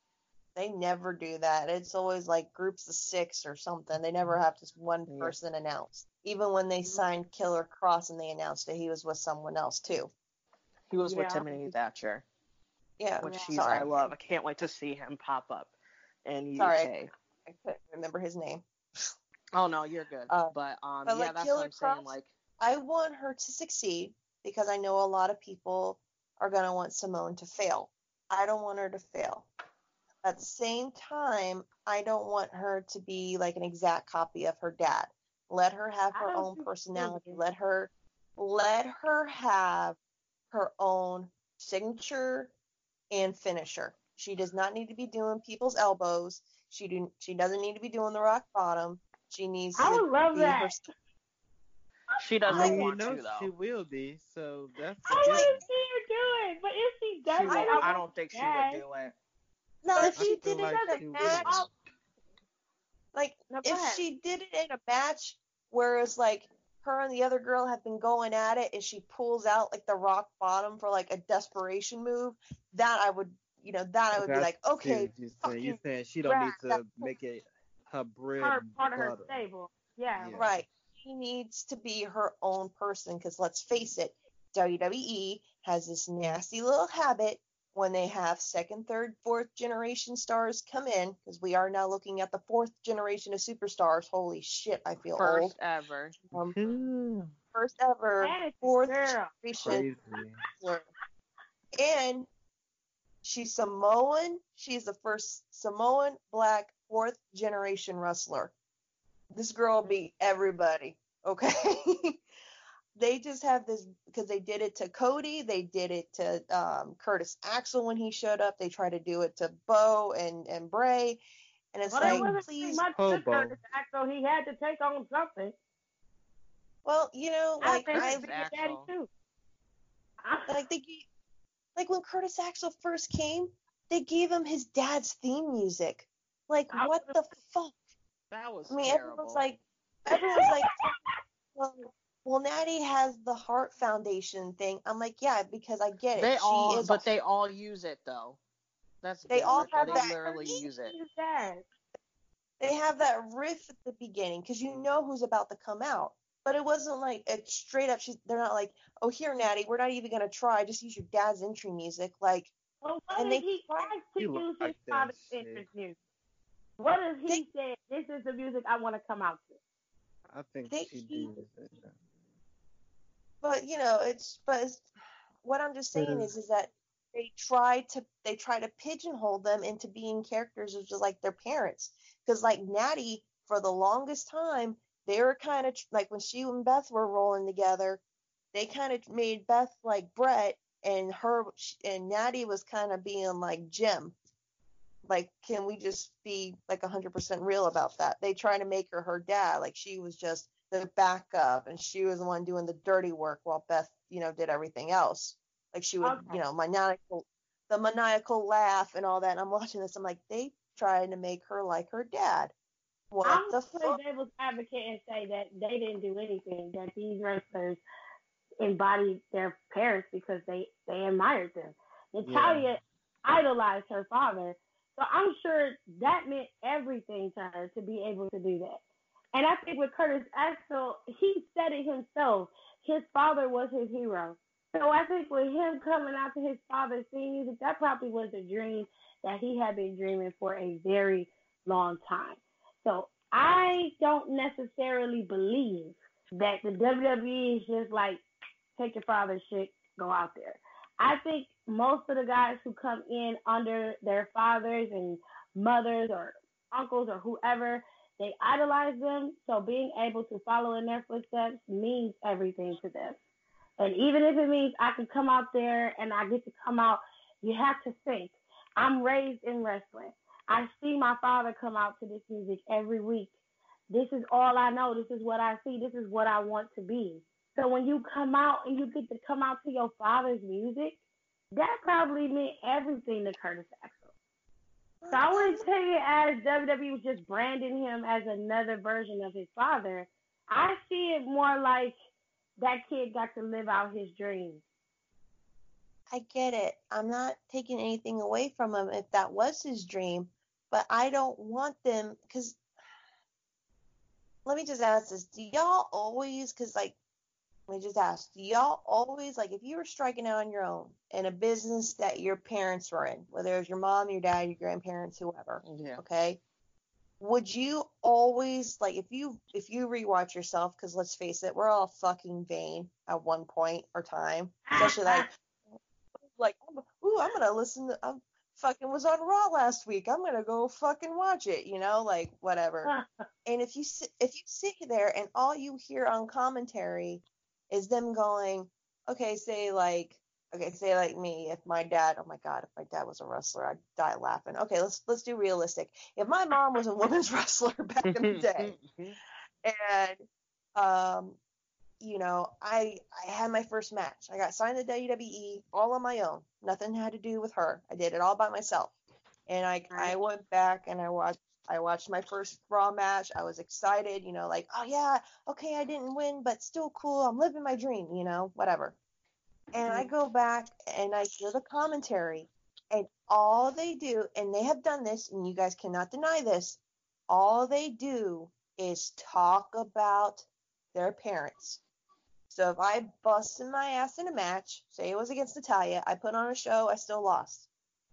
They never do that. It's always like groups of six or something. They never have just one Yeah. person announced. Even when they mm-hmm. signed Killer Kross and they announced that he was with someone else too. He was with Yeah. Timothy Thatcher, Yeah. which he's I love. I can't wait to see him pop up in Sorry. UK. I couldn't remember his name. Oh no, you're good. Uh, but um, but, yeah, like, that's Killer what I'm saying. Like, I want her to succeed because I know a lot of people are going to want Simone to fail. I don't want her to fail. At the same time, I don't want her to be like an exact copy of her dad. Let her have her own personality. Let her let her have her own signature and finisher. She does not need to be doing people's elbows. She do she doesn't need to be doing the rock bottom. She needs I to would love that. her she doesn't I- want know to though. she will be, so that's I want to see her do it, but if she does, She it, won't- I I don't think she would do it. No, if she feel did it like in a match, oh. like No, if ahead. she did it in a match, whereas like her and the other girl have been going at it, and she pulls out like the rock bottom for like a desperation move, that I would, you know, that I would be like, okay, you're saying. You're fucking saying she don't need to make it her bread her and part of her stable. Yeah. Yeah. right. She needs to be her own person because let's face it, WWE has this nasty little habit when they have second, third, fourth generation stars come in because we are now looking at the fourth generation of superstars. Holy shit, I feel First old. ever. Um, first ever Fantasy fourth girl. generation Crazy. And she's Samoan. She's the first Samoan black fourth generation wrestler. This girl beat everybody. Okay. they just have this because they did it to Cody. They did it to um, Curtis Axel when he showed up. They try to do it to Bo and, and Bray. And it's Well, like, wasn't please. much Hobo. Curtis Axel. He had to take on something. Well, you know, I like think I, he's a daddy too. I- like they gave, like when Curtis Axel first came, they gave him his dad's theme music. Like I what the fuck? That was I mean, terrible. everyone's like, everyone's like, well, well, Natty has the Heart Foundation thing. I'm like, yeah, because I get it. they she all, is, but they all use it though. That's They all different, have though. that- They literally use it. His dad. they have that riff at the beginning because you know who's about to come out. But it wasn't like it's straight up. She's they're not like, oh, here, Natty, we're not even gonna try. Just use your dad's entry music. Like, Well, what And did they he try- to use his father's shit. interest music? What if he They- said, "This is the music I want to come out to"? I think They she keep- did. but you know, it's but it's, what I'm just saying is is that they try to they try to pigeonhole them into being characters of just like their parents. Because like Natty, for the longest time, they were kind of like when she and Beth were rolling together, they kind of made Beth like Brett, and her and Natty was kind of being like Jim. Like, can we just be like 100% real about that? They try to make her her dad, like she was just the backup, and she was the one doing the dirty work while Beth, you know, did everything else. Like she would, Okay. you know, maniacal, the maniacal laugh and all that. And I'm watching this, I'm like, they trying to make her like her dad. What I'm the fuck? play devil's advocate and say that they didn't do anything. That these wrestlers embodied their parents because they they admired them. Natalya idolized her father, so I'm sure that meant everything to her to be able to do that. And I think with Curtis Axel, he said it himself. His father was his hero. So I think with him coming out to his father's singing music, that probably was a dream that he had been dreaming for a very long time. So I don't necessarily believe that the WWE is just like take your father's shit, go out there. I think most of the guys who come in under their fathers and mothers or uncles or whoever, they idolize them. So being able to follow in their footsteps means everything to them. And even if it means I can come out there and I get to come out, you have to think. I'm raised in wrestling. I see my father come out to this music every week. This is all I know. This is what I see. This is what I want to be. So when you come out and you get to come out to your father's music, that probably meant everything to Curtis Axel. So I wouldn't take it as WWE was just branding him as another version of his father. I see it more like that kid got to live out his dreams. I get it. I'm not taking anything away from him if that was his dream, but I don't want them because. Let me just ask this: Do y'all always? Because like let me just ask, do y'all always like if you were striking out on your own in a business that your parents were in, whether it was your mom, your dad, your grandparents, whoever, Yeah. okay? Would you always like if you if you rewatch yourself because let's face it, we're all fucking vain at one point or time, especially like like ooh I'm gonna listen to I'm fucking was on Raw last week. I'm gonna go fucking watch it, you know, like whatever. And if you sit, if you sit there and all you hear on commentary is them going, okay, say like, okay, say like me, if my dad, oh my god, if my dad was a wrestler, I'd die laughing. Okay, let's let's do realistic. If my mom was a women's wrestler back in the day, and um, you know, I I had my first match. I got signed to WWE all on my own. Nothing had to do with her. I did it all by myself. And I I went back and I watched I watched my first Raw match. I was excited, you know, like, oh yeah, okay, I didn't win, but still cool. I'm living my dream, you know, whatever. And I mm-hmm. go back and I hear the commentary, and all they do, and they have done this, and you guys cannot deny this, all they do is talk about their parents. So if I busted my ass in a match, say it was against Natalya, I put on a show, I still lost.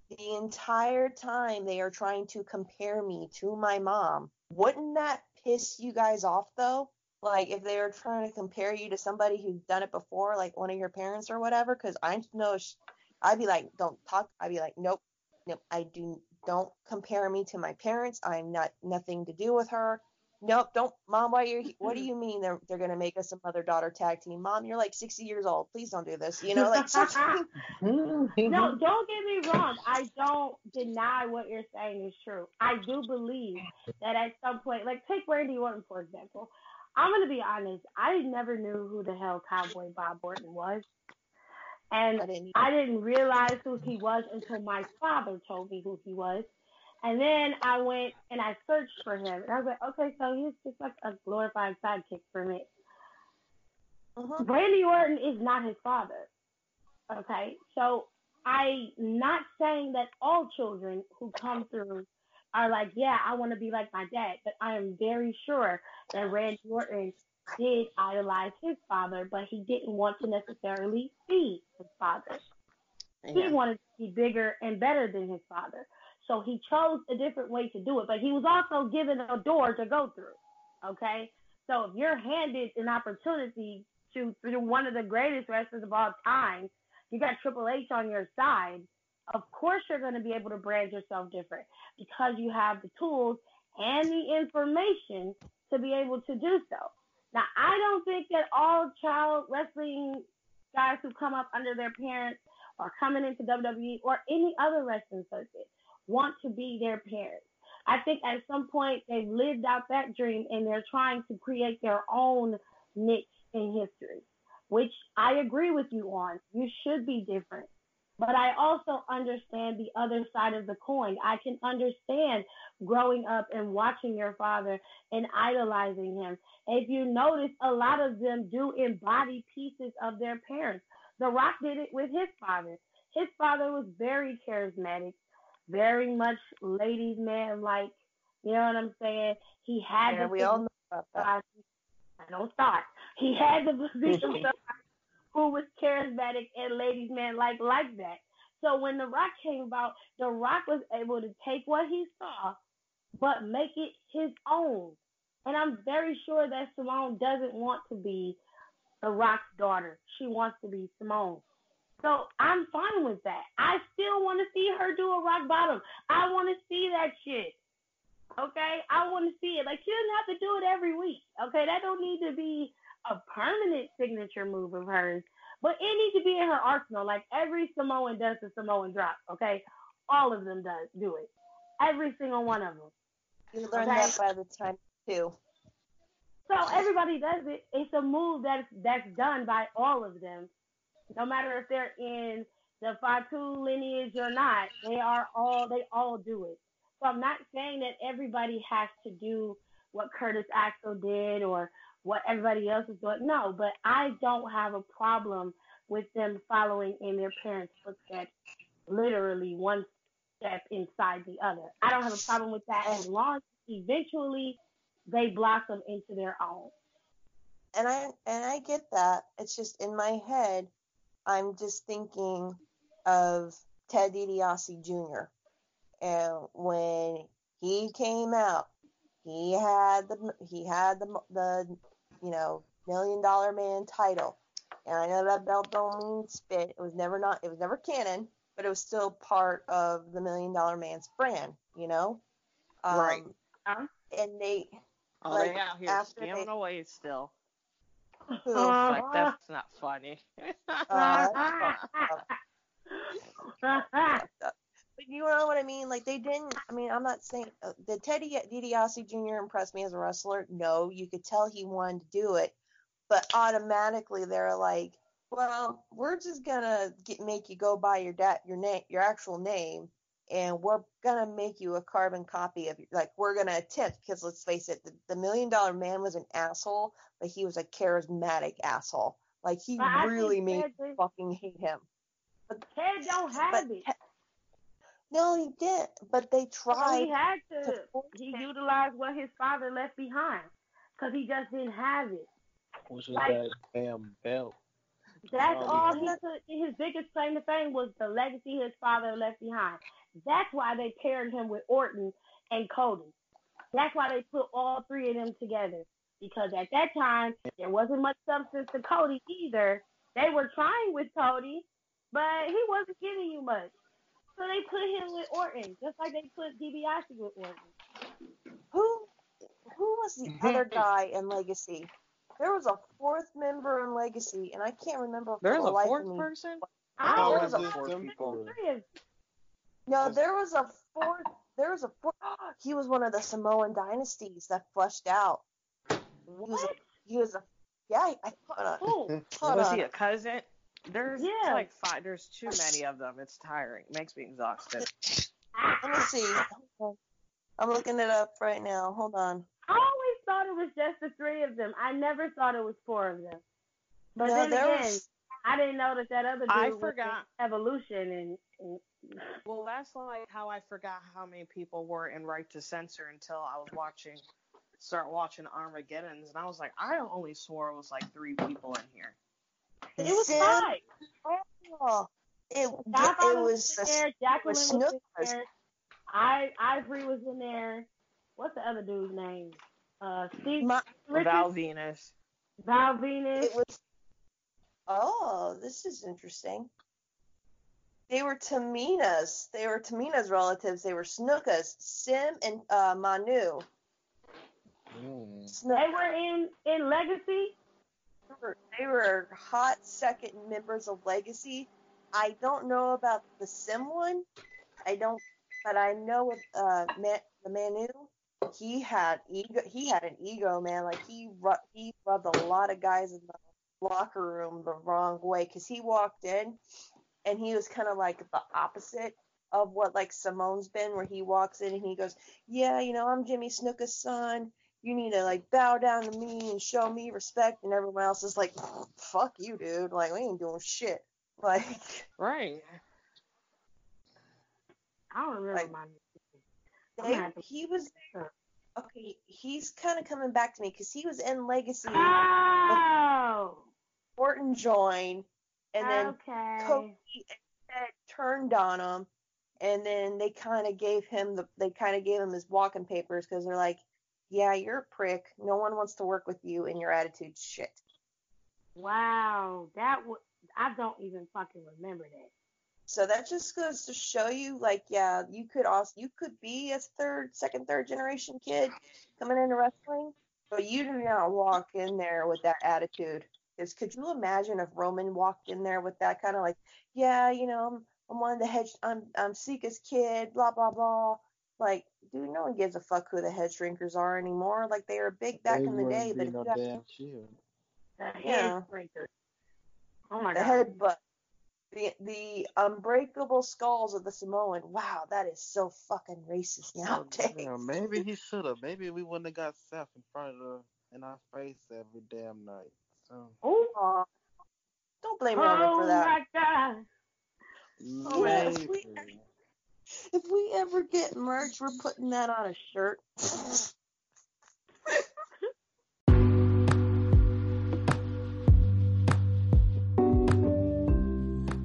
The entire time they are trying to compare me to my mom. Wouldn't that piss you guys off though? Like if they were trying to compare you to somebody who's done it before, like one of your parents or whatever, because I know I'd be like, don't talk. I'd be like, nope, nope. I do don't compare me to my parents. I'm not nothing to do with her. Nope, don't, mom. Why you? What do you mean they're they're gonna make us a mother daughter tag team? Mom, you're like 60 years old. Please don't do this. You know, like something. no, don't get me wrong. I don't deny what you're saying is true. I do believe that at some point, like take Randy Orton for example. I'm gonna be honest. I never knew who the hell Cowboy Bob Orton was, and I didn't. I didn't realize who he was until my father told me who he was. And then I went and I searched for him. And I was like, okay, so he's just like a glorified sidekick for me. Mhm. Randy Orton is not his father. Okay, so I'm not saying that all children who come through are like, yeah, I want to be like my dad, but I am very sure that Randy Orton did idolize his father, but he didn't want to necessarily be his father. He wanted to be bigger and better than his father. So he chose a different way to do it, but he was also given a door to go through. Okay? So if you're handed an opportunity to through one of the greatest wrestlers of all time, you got Triple H on your side, of course you're going to be able to brand yourself different because you have the tools and the information to be able to do so. Now, I don't think that all child wrestling guys who come up under their parents or coming into WWE or any other wrestling circuit want to be their parents. I think at some point they've lived out that dream and they're trying to create their own niche in history, which I agree with you on. You should be different. But I also understand the other side of the coin. I can understand growing up and watching your father and idolizing him. If you notice, a lot of them do embody pieces of their parents. The Rock did it with his father. His father was very charismatic, very much ladies' man like. You know what I'm saying? He had Yeah, the we all know about that. I don't start. He had the position who was charismatic and ladies man like like that. So when The Rock came about, The Rock was able to take what he saw, but make it his own. And I'm very sure that Simone doesn't want to be The Rock's daughter. She wants to be Simone. So I'm fine with that. I still want to see her do a rock bottom. I want to see that shit. Okay, I want to see it. Like she doesn't have to do it every week. Okay, that don't need to be a permanent signature move of hers, but it needs to be in her arsenal. Like every Samoan does the Samoan drop. Okay, all of them does do it. Every single one of them. You learn okay? that by the time too. So everybody does it. It's a move that's that's done by all of them, no matter if they're in the Fatu lineage or not. They are all they all do it. So I'm not saying that everybody has to do what Curtis Axel did or what everybody else is doing. No, but I don't have a problem with them following in their parents' footsteps, literally one step inside the other. I don't have a problem with that as long as eventually they blossom into their own. And I and I get that. It's just in my head, I'm just thinking of Ted DiBiase Jr. And when he came out, he had the he had the the you know million dollar man title. And I know that belt don't mean spit. It was never not it was never canon, but it was still part of the million dollar man's brand, you know? Um, right. And they Oh, like, they out here scamming they, away still. Like, that's not funny. uh, But you know what I mean? Like they didn't. I mean, I'm not saying uh, the Teddy DiBiase Jr. impressed me as a wrestler. No, you could tell he wanted to do it, but automatically they're like, well, we're just gonna get, make you go by your da- your name, your actual name, and we're gonna make you a carbon copy of like we're gonna attempt because let's face it, the, the Million Dollar Man was an asshole, but he was a charismatic asshole. Like he but really made me fucking hate him. But Ted don't have it. No, he didn't. But they tried. he had to. to he utilized what his father left behind because he just didn't have it. Which was like, that damn belt. That's all he could. His biggest claim to fame was the legacy his father left behind. That's why they paired him with Orton and Cody. That's why they put all three of them together. Because at that time, there wasn't much substance to Cody either. They were trying with Cody, but he wasn't giving you much. So they put him with Orton, just like they put DiBiase with Orton. Who who was the other guy in Legacy? There was a fourth member in Legacy, and I can't remember. There's a fourth person. I oh, there was a fourth people. No, there was a fourth. There was a fourth. He was one of the Samoan dynasties that flushed out. He was a, he was a yeah. I, hold on. Hold was on. he a cousin? There's yeah. like five. There's too many of them. It's tiring. It makes me exhausted. Let me see. I'm looking it up right now. Hold on. I always thought it was just the three of them. I never thought it was four of them. But no, then again, was... I didn't know that that other dude I forgot evolution and, and. Well, that's like how I forgot how many people were in Right to Censor until I was watching, start watching Armageddon's, and I was like, I only swore it was like three people in here. It was five. Oh, it, it, it was, was there. Jacqueline was, was in there. I Ivory was in there. What's the other dude's name? Uh, Steve. My, Val Venis. Val Venis. It was. Oh, this is interesting. They were Tamina's. They were Tamina's relatives. They were Snuka's, Sim and uh, Manu. Mm. They were in in Legacy were, they were hot second members of Legacy. I don't know about the Sim one. I don't, but I know with uh, Man, the Manu, he had ego. He had an ego, man. Like he he rubbed a lot of guys in the locker room the wrong way because he walked in and he was kind of like the opposite of what like Simone's been, where he walks in and he goes, "Yeah, you know, I'm Jimmy Snuka's son. You need to like bow down to me and show me respect. And everyone else is like fuck you dude. Like we ain't doing shit. Like right. I don't remember like, my they, he was okay he's kind of coming back to me because he was in legacy oh Orton joined, and then okay. Turned on him, and then they kind of gave him the they kind of gave him his walking papers because they're like, yeah, you're a prick. No one wants to work with you, and your attitude's shit. Wow, that was I don't even fucking remember that. So that just goes to show you, like, yeah, you could also you could be a third, second, third generation kid coming into wrestling, but you do not walk in there with that attitude. Because could you imagine if Roman walked in there with that kind of like, yeah, you know, I'm, I'm one of the hedge, I'm I'm Sika's kid, blah blah blah. Like, dude, no one gives a fuck who the head shrinkers are anymore. Like they were big back They in the day, but be if no you got damn shield. The head Yeah. breaker. Oh my the god. headbutt, the the unbreakable skulls of the Samoan. Wow, that is so fucking racist oh, nowadays. Yeah, maybe he should have. Maybe we wouldn't have got Seth in front of the, in our face every damn night. So Oh, Aw, don't blame oh Roman for that. my god. Oh, yeah, if we- If we ever get merch, we're putting that on a shirt.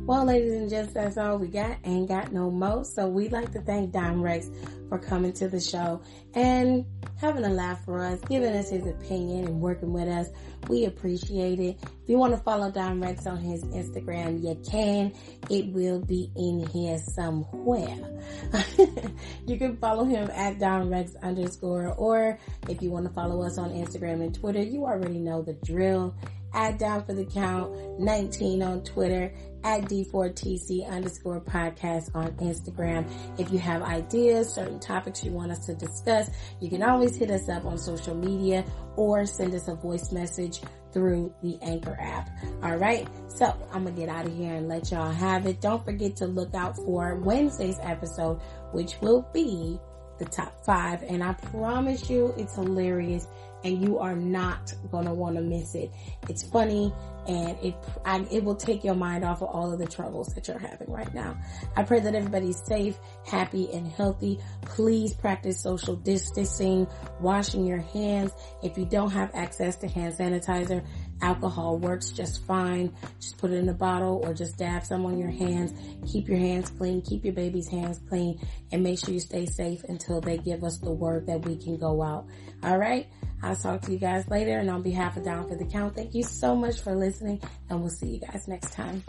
Well, ladies and gents, that's all we got. Ain't got no mo. So we'd like to thank Dime Rex for coming to the show and having a laugh for us, giving us his opinion and working with us. We appreciate it. If you want to follow Dime Rex on his Instagram, you can. It will be in here somewhere. you can follow him at Dime Rex underscore, or if you want to follow us on Instagram and Twitter, you already know the drill at down for the count 19 on Twitter, at D4TC underscore podcast on Instagram. If you have ideas, certain topics you want us to discuss, you can always hit us up on social media or send us a voice message through the Anchor app. All right. So I'm going to get out of here and let y'all have it. Don't forget to look out for Wednesday's episode, which will be the top five. And I promise you it's hilarious and you are not gonna want to miss it. It's funny and it I, it will take your mind off of all of the troubles that you're having right now. I pray that everybody's safe, happy, and healthy. Please practice social distancing, washing your hands. If you don't have access to hand sanitizer, alcohol works just fine. Just put it in a bottle or just dab some on your hands. Keep your hands clean. Keep your baby's hands clean and make sure you stay safe until they give us the word that we can go out. All right. I'll talk to you guys later. And on behalf of Down for the Count, thank you so much for listening and we'll see you guys next time.